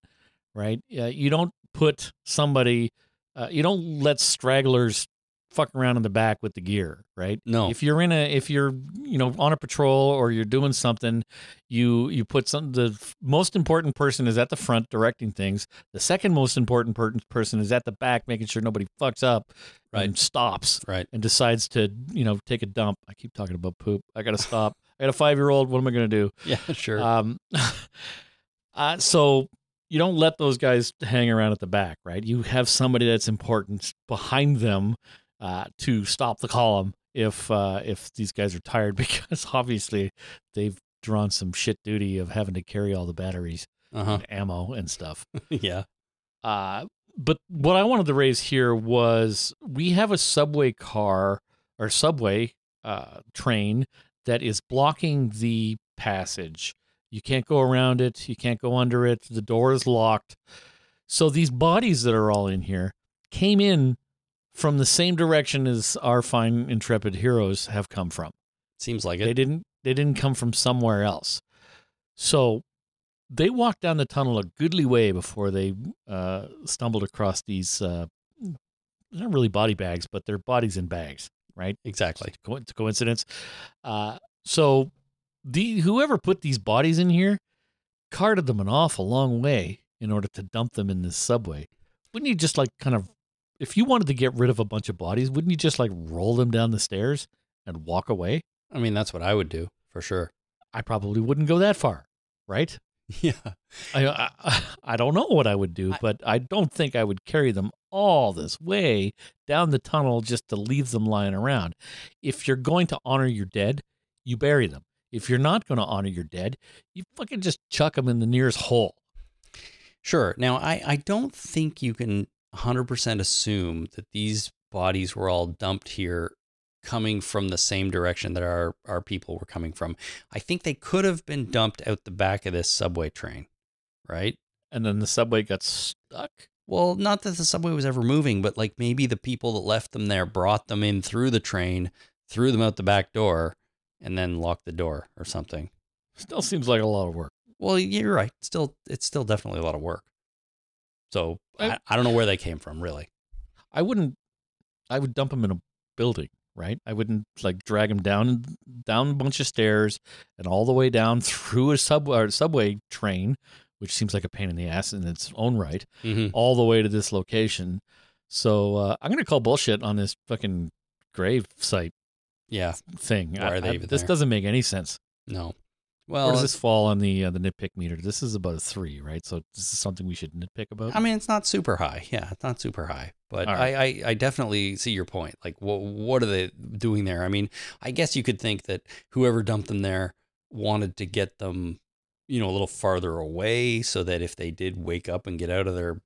right? Uh, you don't put somebody, uh, you don't let stragglers fuck around in the back with the gear, right? No. If you're in a, if you're, you know, on a patrol or you're doing something, you you put some. The most important person is at the front directing things. The second most important per- person is at the back, making sure nobody fucks up right. and stops Right. and decides to, you know, take a dump. I keep talking about poop. I got to stop. I got a five year old. What am I going to do? *laughs* Yeah. Sure. Um, *laughs* uh, so you don't let those guys hang around at the back, right? You have somebody that's important behind them uh, to stop the column if uh, if these guys are tired, *laughs* because obviously they've drawn some shit duty of having to carry all the batteries, Uh huh. and ammo, and stuff. *laughs* yeah. Uh, but what I wanted to raise here was we have a subway car or subway uh, train that is blocking the passage. You can't go around it. You can't go under it. The door is locked. So these bodies that are all in here came in from the same direction as our fine intrepid heroes have come from. Seems like it. They didn't they didn't come from somewhere else. So they walked down the tunnel a goodly way before they uh, stumbled across these uh, not really body bags, but they're bodies in bags, right? Exactly. Co- coincidence. Uh, so the whoever put these bodies in here carted them an awful long way in order to dump them in this subway. Wouldn't you just like kind of if you wanted to get rid of a bunch of bodies, wouldn't you just like roll them down the stairs and walk away? I mean, that's what I would do for sure. I probably wouldn't go that far, right? *laughs* Yeah. I I, *laughs* I don't know what I would do, I- but I don't think I would carry them all this way down the tunnel just to leave them lying around. If you're going to honor your dead, you bury them. If you're not going to honor your dead, you fucking just chuck them in the nearest hole. Sure. Now, I, I don't think you can 100% assume that these bodies were all dumped here coming from the same direction that our, our people were coming from. I think they could have been dumped out the back of this subway train, right? And then the subway got stuck. Well, not that the subway was ever moving, but like maybe the people that left them there brought them in through the train, threw them out the back door, and then locked the door or something. Still seems like a lot of work. Well, you're right. Still, it's still definitely a lot of work. So I, I- don't know where they came from, really. I wouldn't. I would dump them in a building, right? I wouldn't like drag them down down a bunch of stairs and all the way down *laughs* through a subway or subway train, which seems like a pain in the ass in its own right, Mm-hmm. all the way to this location. So uh, I'm gonna call bullshit on this fucking grave site Yeah. thing. Why are they I- this there? doesn't make any sense. No. Where Well, does this fall on the uh, the nitpick meter? This is about a three, right? So this is something we should nitpick about. I mean, it's not super high. Yeah, it's not super high. But right. I, I, I definitely see your point. Like, what, what are they doing there? I mean, I guess you could think that whoever dumped them there wanted to get them, you know, a little farther away so that if they did wake up and get out of their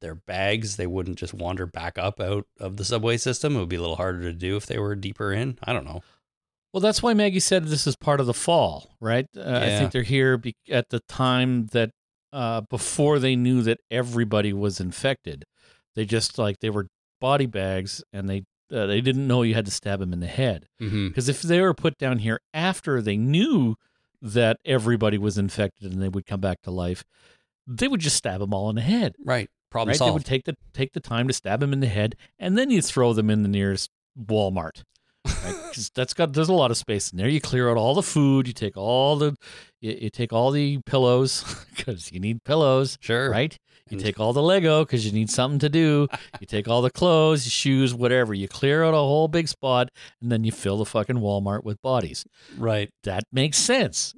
their bags, they wouldn't just wander back up out of the subway system. It would be a little harder to do if they were deeper in. I don't know. Well, that's why Maggie said this is part of the fall, right? Uh, I think they're here be- at the time that uh, before they knew that everybody was infected. They just like they were body bags, and they uh, they didn't know you had to stab them in the head. Mm-hmm. Because if they were put down here after they knew that everybody was infected and they would come back to life, they would just stab them all in the head. Right. Problem right? They would take the take the time to stab them in the head, and then you throw them in the nearest Walmart. Right? 'Cause that's got there's a lot of space in there. You clear out all the food. You take all the you, you take all the pillows *laughs* because you need pillows, Sure. right? You And- take all the Lego because you need something to do. you take all the clothes, shoes, whatever. You clear out a whole big spot, and then you fill the fucking Walmart with bodies. Right. That makes sense.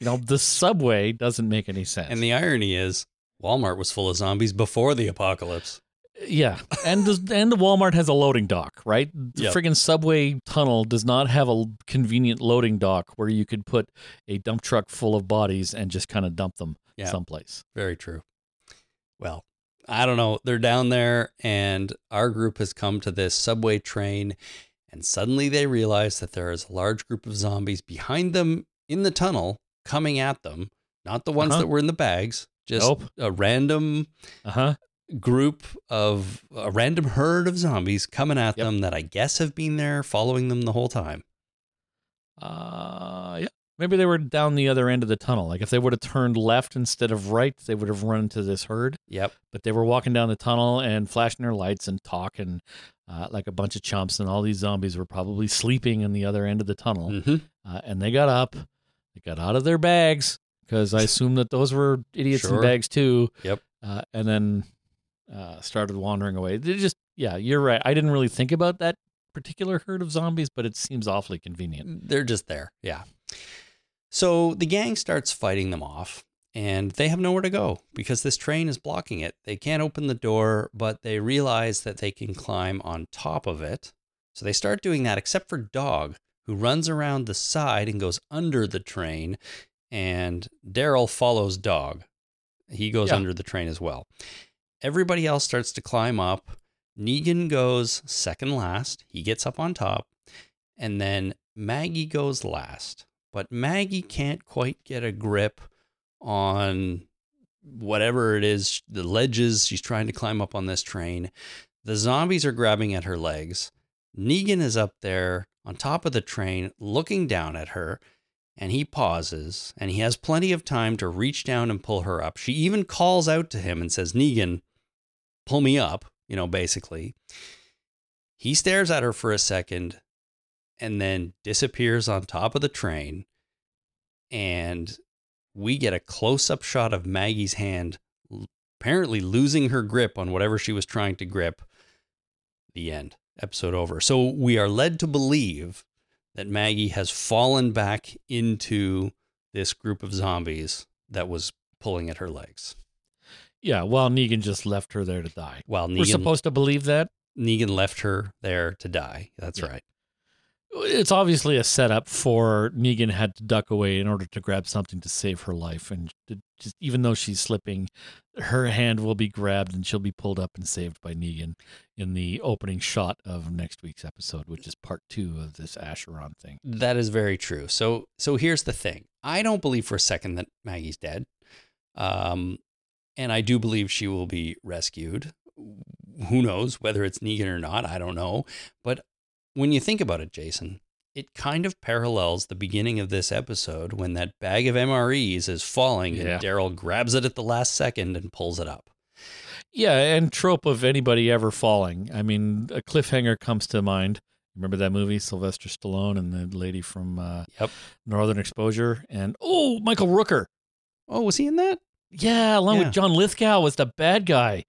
you know, the subway doesn't make any sense. And the irony is, Walmart was full of zombies before the apocalypse. Yeah, and the and the Walmart has a loading dock, right? The Yep. friggin' subway tunnel does not have a convenient loading dock where you could put a dump truck full of bodies and just kind of dump them Yeah. someplace. Very true. Well, I don't know. They're down there, and our group has come to this subway train, and suddenly they realize that there is a large group of zombies behind them in the tunnel coming at them. Not the ones Uh-huh. that were in the bags, just Nope. a random Uh huh. Group of a random herd of zombies coming at Yep. them that I guess have been there following them the whole time. Uh, yeah. Maybe they were down the other end of the tunnel. Like if they would have turned left instead of right, they would have run into this herd. Yep. But they were walking down the tunnel and flashing their lights and talking uh, like a bunch of chumps. And all these zombies were probably sleeping in the other end of the tunnel. hmm Uh, and they got up, they got out of their bags because I *laughs* assume that those were idiots Sure. in bags too. Yep. Uh, and then uh, started wandering away. They just, yeah, you're right. I didn't really think about that particular herd of zombies, but it seems awfully convenient. They're just there. Yeah. So the gang starts fighting them off, and they have nowhere to go because this train is blocking it. They can't open the door, but they realize that they can climb on top of it. So they start doing that, except for Dog, who runs around the side and goes under the train. And Daryl follows Dog. He goes Yeah. under the train as well. Everybody else starts to climb up. Negan goes second last. He gets up on top. And then Maggie goes last. But Maggie can't quite get a grip on whatever it is, the ledges she's trying to climb up on this train. The zombies are grabbing at her legs. Negan is up there on top of the train looking down at her. And he pauses and he has plenty of time to reach down and pull her up. She even calls out to him and says, Negan, pull me up, you know, basically. He stares at her for a second and then disappears on top of the train. And we get a close up shot of Maggie's hand, apparently losing her grip on whatever she was trying to grip. The end. Episode over. So we are led to believe that Maggie has fallen back into this group of zombies that was pulling at her legs. Yeah, well, Negan just left her there to die. While We're supposed to believe that. Negan left her there to die. That's Yeah. right. It's obviously a setup for Negan had to duck away in order to grab something to save her life, and just even though she's slipping, her hand will be grabbed and she'll be pulled up and saved by Negan in the opening shot of next week's episode, which is part two of this Acheron thing. That is very true. So so here's the thing. I don't believe for a second that Maggie's dead. Um and I do believe she will be rescued. Who knows whether it's Negan or not? I don't know. But when you think about it, Jason, it kind of parallels the beginning of this episode when that bag of MREs is falling Yeah. and Daryl grabs it at the last second and pulls it up. Yeah, and trope of anybody ever falling. I mean, a cliffhanger comes to mind. Remember that movie, Sylvester Stallone and the lady from uh, Yep. Northern Exposure, and oh, Michael Rooker. Oh, was he in that? Yeah, along Yeah. with John Lithgow was the bad guy.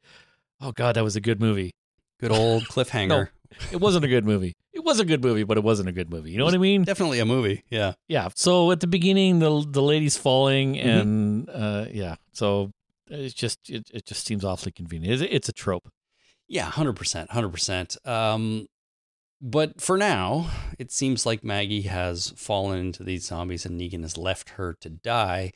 Oh God, that was a good movie. Good old *laughs* cliffhanger. no, It wasn't a good movie. It was a good movie, but it wasn't a good movie. You know what I mean? Definitely a movie. Yeah. Yeah. So at the beginning, the the lady's falling, Mm-hmm. and uh, yeah. So it's just it, it just seems awfully convenient. It's, it's a trope. Yeah, hundred percent, hundred percent. Um, but for now, it seems like Maggie has fallen into these zombies, and Negan has left her to die.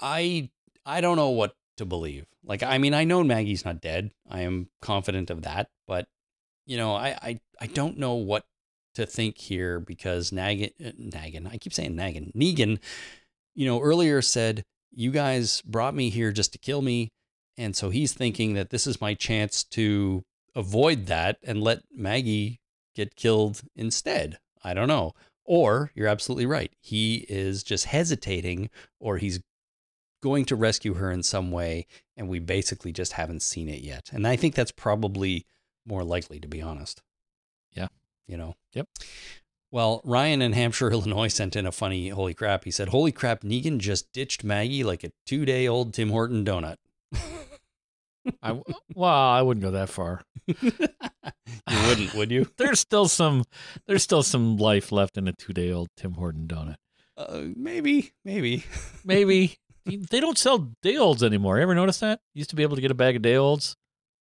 I I don't know what to believe. Like, I mean, I know Maggie's not dead. I am confident of that, but you know, I I I don't know what to think here because Nagin uh, Nagan, I keep saying Nagin, Negan, you know, earlier said, You guys brought me here just to kill me. And so he's thinking that this is my chance to avoid that and let Maggie get killed instead. I don't know. Or you're absolutely right. He is just hesitating or he's going to rescue her in some way. And we basically just haven't seen it yet. And I think that's probably more likely, to be honest. Yeah. You know? Yep. Well, Ryan in Hampshire, *laughs* Illinois sent in a funny holy crap. He said, Holy crap, Negan just ditched Maggie like a two day old Tim Horton donut. *laughs* I, well, I wouldn't go that far. *laughs* you wouldn't, would you? There's still some there's still some life left in a two day old Tim Horton donut. Uh, maybe, maybe. Maybe they don't sell day olds anymore. You Ever notice that? Used to be able to get a bag of day olds.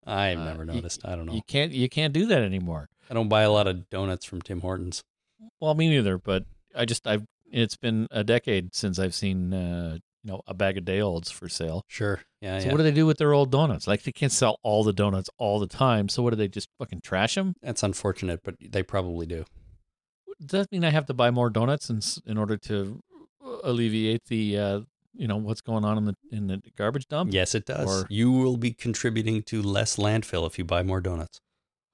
I've Uh, never you- noticed. I don't know. You can't you can't do that anymore. I don't buy a lot of donuts from Tim Hortons. Well, me neither. But I just I've it's been a decade since I've seen uh, you know a bag of day olds for sale. Sure. Yeah. So yeah. what do they do with their old donuts? Like they can't sell all the donuts all the time. So what do they just fucking trash them? That's unfortunate, but they probably do. Does that mean I have to buy more donuts in, in order to alleviate the uh, you know what's going on in the in the garbage dump? Yes, it does. Or- you will be contributing to less landfill if you buy more donuts.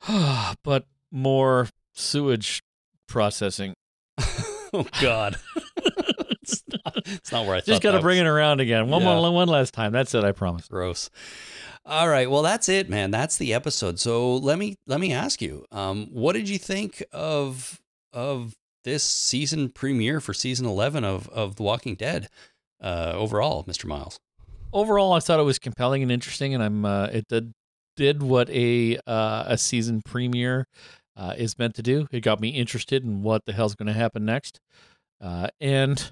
*sighs* but more sewage processing. *laughs* oh God. *laughs* it's, not, it's not where I thought. Just got to bring was. it around again. One Yeah. more, one last time. That's it. I promise. Gross. All right. Well, that's it, man. That's the episode. So let me let me ask you, um, what did you think of of this season premiere for season eleven of of The Walking Dead uh, overall, Mister Miles? Overall, I thought it was compelling and interesting, and I'm uh, it did did what a uh, a season premiere uh, is meant to do. It got me interested in what the hell's going to happen next, uh, and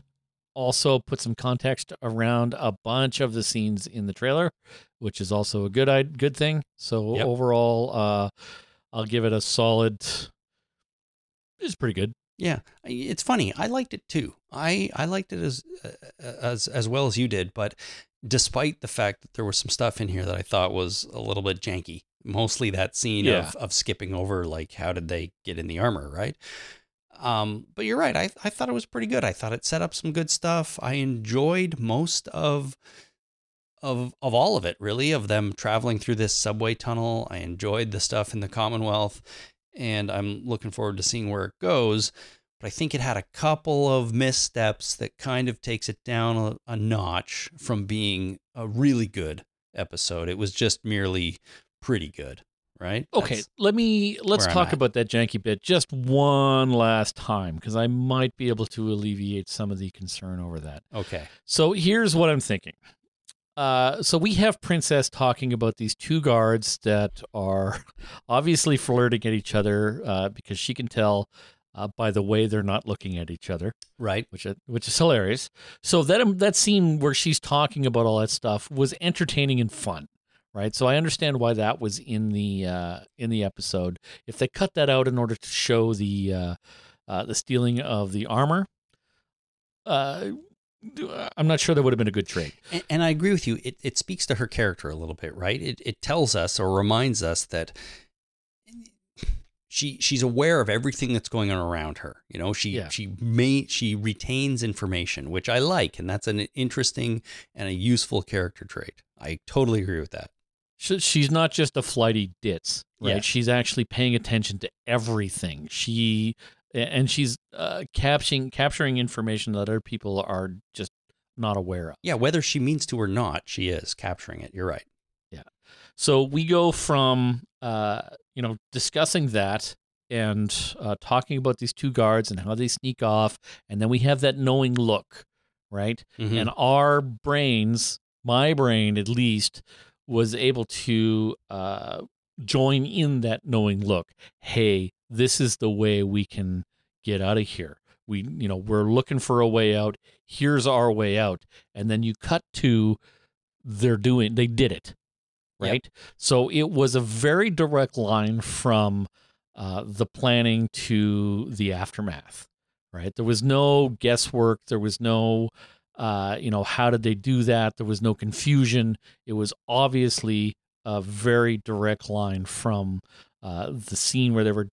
also put some context around a bunch of the scenes in the trailer, which is also a good i- good thing. So Yep. overall, uh, I'll give it a solid. It's pretty good. Yeah, it's funny. I liked it too. I I liked it as uh, as as well as you did, but despite the fact that there was some stuff in here that I thought was a little bit janky, mostly that scene Yeah. of of skipping over like how did they get in the armor, right? Um, but you're right. I I thought it was pretty good. I thought it set up some good stuff. I enjoyed most of of of all of it, really, of them traveling through this subway tunnel. I enjoyed the stuff in the Commonwealth, and I'm looking forward to seeing where it goes. But I think it had a couple of missteps that kind of takes it down a, a notch from being a really good episode. It was just merely pretty good, right? Okay, That's- let me let's talk about that janky bit just one last time because I might be able to alleviate some of the concern over that. okay. So here's what I'm thinking. Uh, so we have Princess talking about these two guards that are *laughs* obviously flirting at each other uh, because she can tell uh, by the way they're not looking at each other Right. which which is hilarious. So that um, that scene where she's talking about all that stuff was entertaining and fun, right? So I understand why that was in the uh, in the episode. If they cut that out in order to show the uh, uh, the stealing of the armor, uh, I'm not sure that would have been a good trade. And, and I agree with you. It, it speaks to her character a little bit, right? It, it tells us or reminds us that she she's aware of everything that's going on around her. You know, she Yeah. she may she retains information, which I like, and that's an interesting and a useful character trait. I totally agree with that. She- She's not just a flighty ditz, right? Yeah. She's actually paying attention to everything. She and she's uh, capturing capturing information that other people are just not aware of. Yeah, whether she means to or not, she is capturing it. You're right. Yeah. So we go from uh, you know discussing that and uh, talking about these two guards and how they sneak off, and then we have that knowing look, right? Mhm. And our brains, my brain at least, was able to uh, join in that knowing look. Hey, this is the way we can get out of here. We, you know, we're looking for a way out. Here's our way out. And then you cut to they're doing, they did it, Yep. right? So it was a very direct line from uh, the planning to the aftermath, right? There was no guesswork. There was no, uh, you know, how did they do that? There was no confusion. It was obviously a very direct line from uh, the scene where they were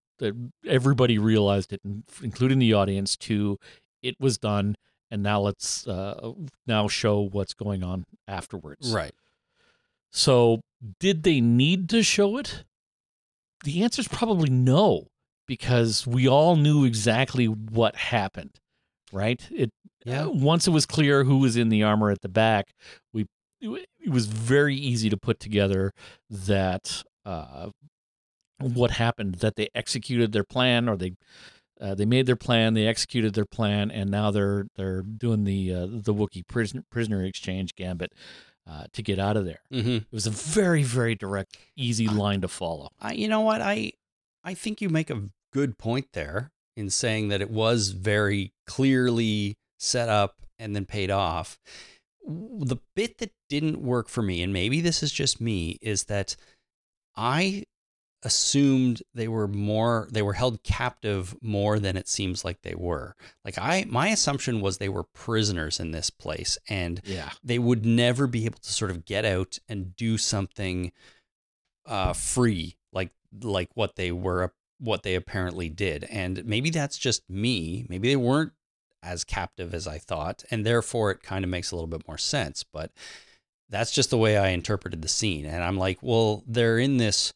everybody realized it, including the audience. To it was done, and now let's uh, now show what's going on afterwards. Right. So, did they need to show it? The answer is probably no, because we all knew exactly what happened, right? It Yeah. uh, once it was clear who was in the armor at the back, we it was very easy to put together that uh, what happened that they executed their plan or they uh, they made their plan, they executed their plan, and now they're they're doing the uh, the Wookiee prisoner prisoner exchange gambit uh, to get out of there. Mm-hmm. It was a very very direct, easy line to follow. I, you know what? I I think you make a good point there in saying that it was very clearly set up and then paid off. The bit that didn't work for me, and maybe this is just me, is that I assumed they were more they were held captive more than it seems like they were. Like I my assumption was they were prisoners in this place and Yeah, they would never be able to sort of get out and do something uh, free like like what they were what they apparently did. And maybe that's just me. Maybe they weren't as captive as i thought and therefore it kind of makes a little bit more sense. But that's just the way i interpreted the scene. And i'm like well they're in this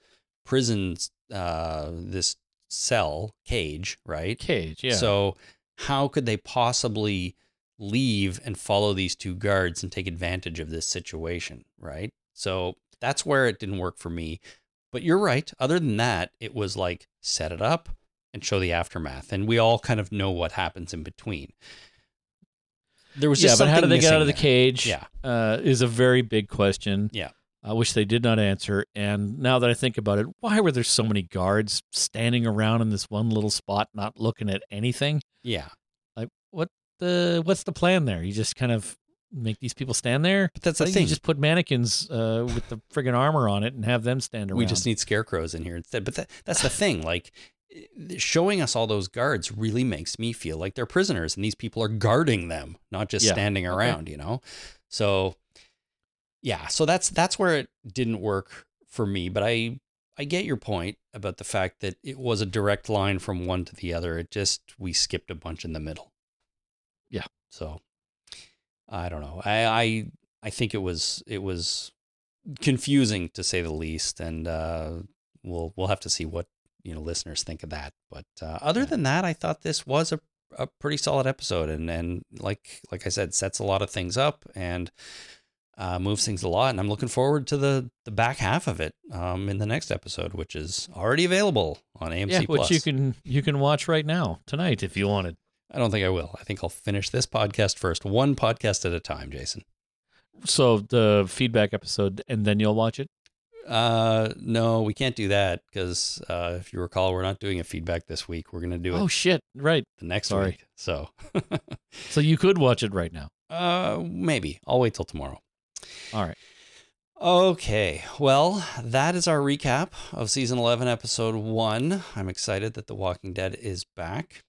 prison uh this cell cage right cage. Yeah. so how could they possibly leave and follow these two guards and take advantage of this situation, right? So that's where it didn't work for me. But you're right. Other than that, it was like set it up and show the aftermath, and we all kind of know what happens in between. There was yeah, just but how did they get out of the missing cage? Yeah. uh, is a very big question. Yeah. Uh, which they did not answer. And now that I think about it, why were there so many guards standing around in this one little spot, not looking at anything? Yeah, Like, what the what's the plan there? You just kind of make these people stand there. but that's the thing. you just put mannequins uh, with the friggin' armor on it and have them stand around. we just need scarecrows in here instead. But that, that's the thing. Like eh, showing us all those guards really makes me feel like they're prisoners, and these people are guarding them, not just Yeah. standing Okay. around. You know, so yeah. So that's that's where it didn't work for me. But I I get your point about the fact that it was a direct line from one to the other. It just we skipped a bunch in the middle. Yeah. So I don't know. I I I think it was it was confusing to say the least, and uh, we'll we'll have to see what you know listeners think of that. But uh, other Yeah. than that, I thought this was a a pretty solid episode, and and like like I said, sets a lot of things up and uh, moves things a lot. And I'm looking forward to the the back half of it um, in the next episode, which is already available on AMC yeah, which Plus. you can you can watch right now tonight if you wanted. I don't think I will. I think I'll finish this podcast first, one podcast at a time, Jason. So the feedback episode, and then you'll watch it. Uh, no, we can't do that because uh, if you recall, we're not doing a feedback this week. We're gonna do it Oh shit! Right. the next sorry. week. So, *laughs* So you could watch it right now. uh, maybe I'll wait till tomorrow. All right. Okay, well, that is our recap of season 11, episode 1. I'm excited that The Walking Dead is back.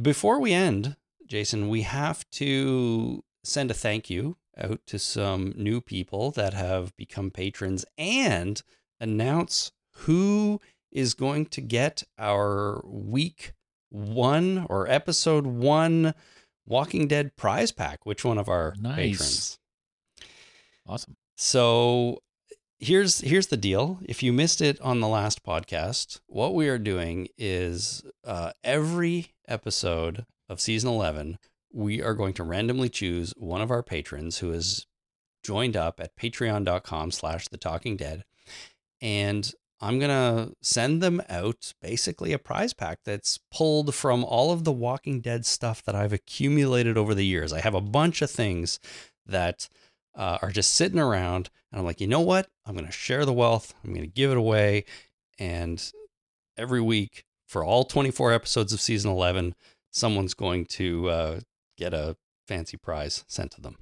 Before we end, Jason, we have to send a thank you out to some new people that have become patrons and announce who is going to get our week one or episode one Walking Dead prize pack. Which one of our Nice. patrons? Awesome. So here's here's the deal. If you missed it on the last podcast, what we are doing is uh, every episode of season eleven, we are going to randomly choose one of our patrons who has joined up at patreon.com slash the talking dead. And I'm gonna send them out basically a prize pack that's pulled from all of the Walking Dead stuff that I've accumulated over the years. I have a bunch of things that uh, are just sitting around. And I'm like, you know what? I'm going to share the wealth. I'm going to give it away. And every week for all 24 episodes of season 11, someone's going to uh, get a fancy prize sent to them.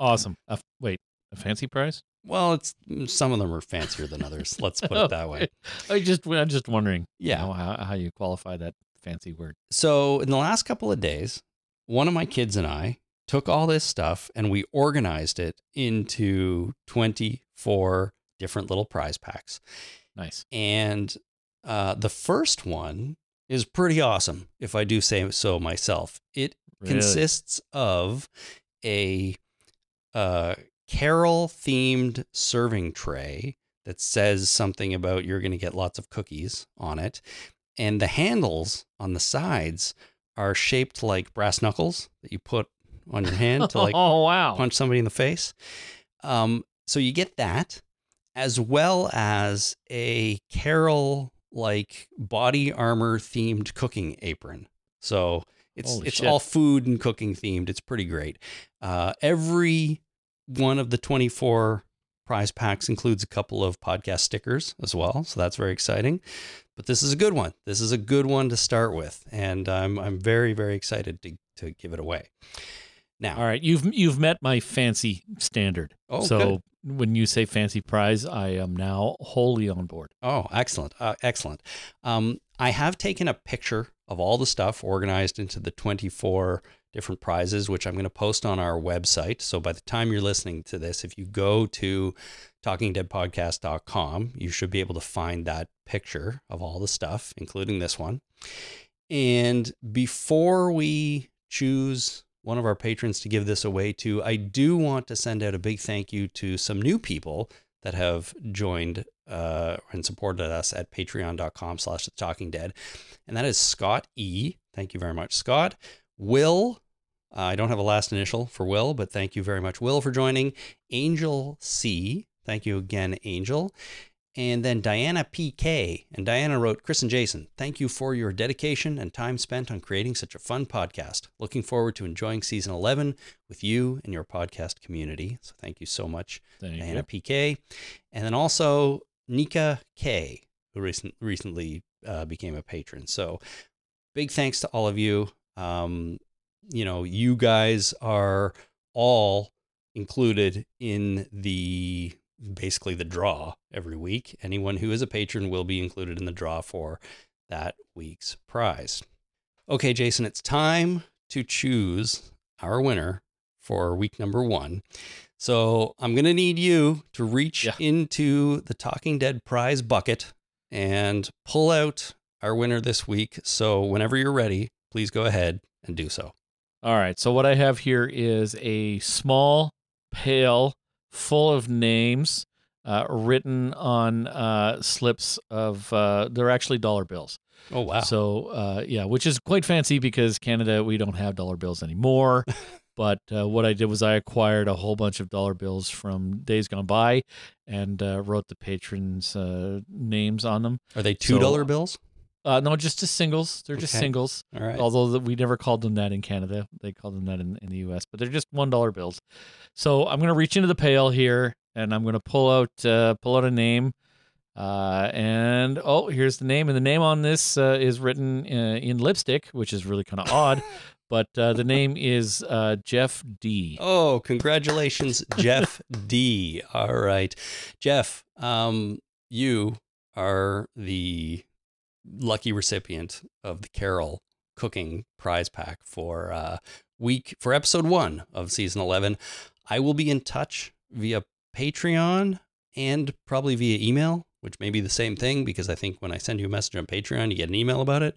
Awesome. Uh, wait, a fancy prize? Well, it's some of them are fancier than others. Let's put it *laughs* that way. I just I'm just wondering. you Yeah. know, how how you qualify that fancy word. So, in the last couple of days, one of my kids and I took all this stuff and we organized it into 24 different little prize packs. Nice. And Uh, the first one is pretty awesome, if I do say so myself. It Really? consists of a uh, carol themed serving tray that says something about you're going to get lots of cookies on it. And the handles on the sides are shaped like brass knuckles that you put on your hand to like *laughs* oh wow. punch somebody in the face. Um, so you get that, as well as a Carol like body armor themed cooking apron. So it's Holy it's shit. all food and cooking themed. It's pretty great. Uh, every one of the 24 prize packs includes a couple of podcast stickers as well. So that's very exciting. But this is a good one. This is a good one to start with. And I'm, I'm very, very excited to, to give it away. Now, All right, you've you've met my fancy standard. Oh, so good. when you say fancy prize, I am now wholly on board. Oh, excellent. Uh, excellent. Um, I have taken a picture of all the stuff organized into the 24 different prizes, which I'm going to post on our website. So by the time you're listening to this, if you go to talkingdeadpodcast.com, you should be able to find that picture of all the stuff, including this one. And before we choose one of our patrons to give this away to, I do want to send out a big thank you to some new people that have joined uh, and supported us at patreon.com slash the talking dead. And that is Scott E. Thank you very much, Scott. Will, uh, I don't have a last initial for Will, but thank you very much, Will, for joining. Angel C. Thank you again, Angel. And then Diana PK. And Diana wrote, Chris and Jason, thank you for your dedication and time spent on creating such a fun podcast. Looking forward to enjoying season 11 with you and your podcast community. So thank you so much, Thank Diana you. PK. And then also Nika K, who recent, recently uh, became a patron. So big thanks to all of you. Um, you know, you guys are all included in the basically the draw every week. Anyone who is a patron will be included in the draw for that week's prize. Okay, Jason, it's time to choose our winner for week number one. So I'm going to need you to reach Yeah. into the Talking Dead prize bucket and pull out our winner this week. So whenever you're ready, please go ahead and do so. All right. So what I have here is a small pail full of names uh, written on uh, slips of. Uh, they're actually dollar bills. Oh, wow. So uh, yeah, which is quite fancy because Canada we don't have dollar bills anymore. *laughs* but uh, what I did was I acquired a whole bunch of dollar bills from days gone by, and uh, wrote the patrons' uh, names on them. Are they $2 so- bills? Uh, no, just just singles. They're just Okay. singles. All right. Although that we never called them that in Canada, they called them that in, in the U.S. But they're just one dollar bills. So I'm gonna reach into the pail here, and I'm gonna pull out uh, pull out a name. Uh, and oh, here's the name, and the name on this uh, is written uh, in lipstick, which is really kind of odd. *laughs* But uh, the name is uh, Jeff D. Oh, congratulations, Jeff D. All right. Jeff, um, you are the lucky recipient of the Carol cooking prize pack for uh, week for episode one of season 11. I will be in touch via Patreon and probably via email, which may be the same thing because I think when I send you a message on Patreon, you get an email about it.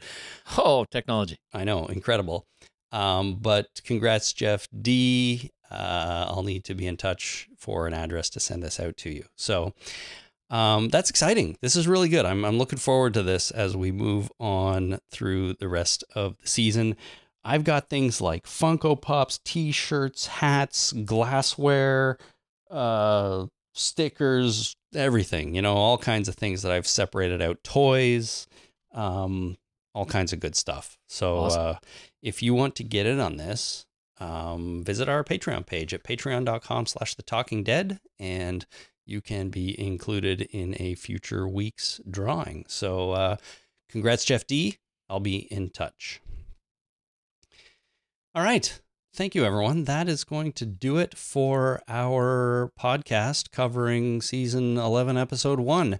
Oh, technology. I know, incredible. Um, but congrats, Jeff D. Uh, I'll need to be in touch for an address to send this out to you. So um, that's exciting. This is really good. I'm, I'm looking forward to this as we move on through the rest of the season. I've got things like Funko Pops, t shirts, hats, glassware, uh, stickers, everything, you know, all kinds of things that I've separated out, toys, um, all kinds of good stuff. So Awesome. uh, if you want to get in on this, um, visit our Patreon page at patreon.com slash the talking dead and you can be included in a future week's drawing. So uh, congrats, Jeff D. I'll be in touch. All right. Thank you, everyone. That is going to do it for our podcast covering season 11, episode one.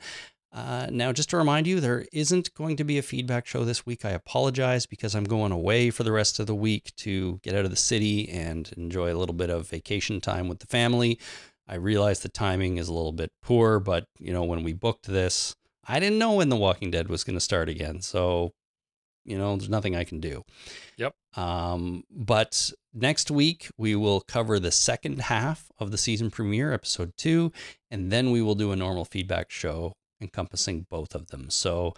Uh, now, just to remind you, there isn't going to be a feedback show this week. I apologize because I'm going away for the rest of the week to get out of the city and enjoy a little bit of vacation time with the family. I realize the timing is a little bit poor, but you know, when we booked this, I didn't know when The Walking Dead was going to start again. So, you know, there's nothing I can do. Yep. Um, but next week, we will cover the second half of the season premiere, episode two, and then we will do a normal feedback show encompassing both of them. So,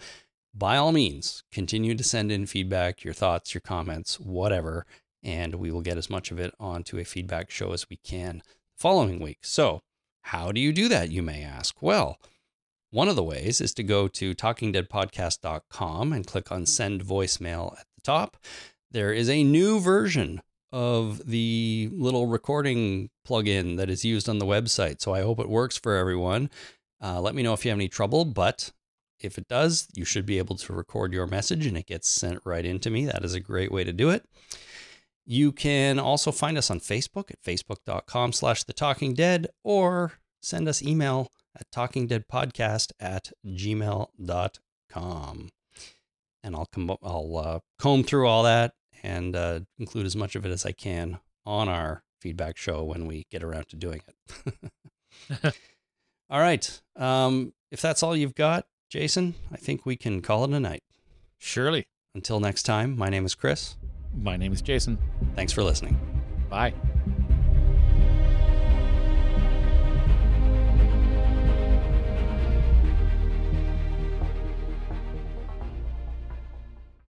by all means, continue to send in feedback, your thoughts, your comments, whatever, and we will get as much of it onto a feedback show as we can following week. So, how do you do that, you may ask? Well, one of the ways is to go to talkingdeadpodcast.com and click on send voicemail at the top. There is a new version of the little recording plugin that is used on the website. So I hope it works for everyone. Uh, let me know if you have any trouble, but if it does, you should be able to record your message and it gets sent right into me. That is a great way to do it. You can also find us on Facebook at facebook.com slash the talking dead or send us email at talkingdeadpodcast at gmail.com. And I'll come I'll uh, comb through all that and uh, include as much of it as I can on our feedback show when we get around to doing it. *laughs* *laughs* all right. Um, if that's all you've got, Jason, I think we can call it a night. Surely. Until next time, my name is Chris. My name is Jason. Thanks for listening. Bye.